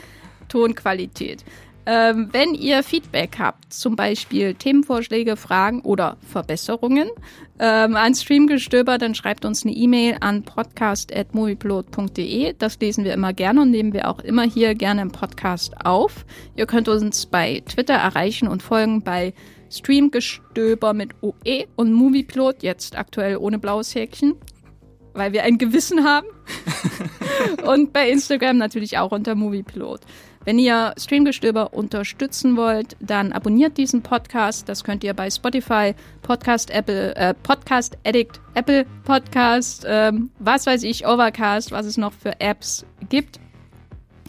Tonqualität. Ähm, wenn ihr Feedback habt, zum Beispiel Themenvorschläge, Fragen oder Verbesserungen ähm, an Streamgestöber, dann schreibt uns eine E-Mail an podcast.moviepilot.de. Das lesen wir immer gerne und nehmen wir auch immer hier gerne im Podcast auf. Ihr könnt uns bei Twitter erreichen und folgen bei Streamgestöber mit OE und Moviepilot, jetzt aktuell ohne blaues Häkchen, weil wir ein Gewissen haben. und bei Instagram natürlich auch unter Moviepilot. Wenn ihr Streamgestöber unterstützen wollt, dann abonniert diesen Podcast. Das könnt ihr bei Spotify, Podcast Apple, äh, Podcast Addict, Apple Podcast, ähm, was weiß ich, Overcast, was es noch für Apps gibt,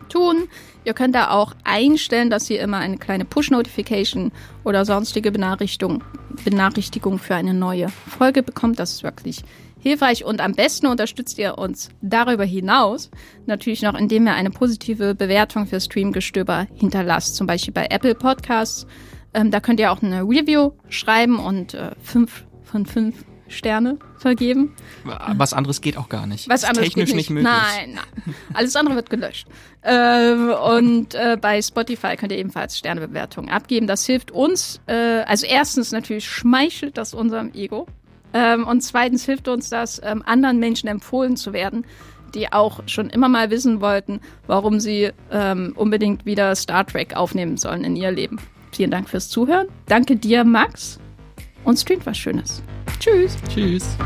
tun. Ihr könnt da auch einstellen, dass ihr immer eine kleine Push-Notification oder sonstige Benachrichtigung, Benachrichtigung für eine neue Folge bekommt. Das ist wirklich hilfreich und am besten unterstützt ihr uns darüber hinaus natürlich noch, indem ihr eine positive Bewertung für Streamgestöber hinterlasst, zum Beispiel bei Apple Podcasts. Ähm, da könnt ihr auch eine Review schreiben und äh, fünf von fünf Sterne vergeben. Was anderes geht auch gar nicht. Was anderes technisch nicht. nicht möglich. Nein, nein. Alles andere wird gelöscht. Ähm, und äh, bei Spotify könnt ihr ebenfalls Sternebewertungen abgeben. Das hilft uns. Äh, also erstens natürlich schmeichelt das unserem Ego. Ähm, und zweitens hilft uns das, ähm, anderen Menschen empfohlen zu werden, die auch schon immer mal wissen wollten, warum sie ähm, unbedingt wieder Star Trek aufnehmen sollen in ihr Leben. Vielen Dank fürs Zuhören. Danke dir, Max. Und streamt was Schönes. Tschüss. Tschüss.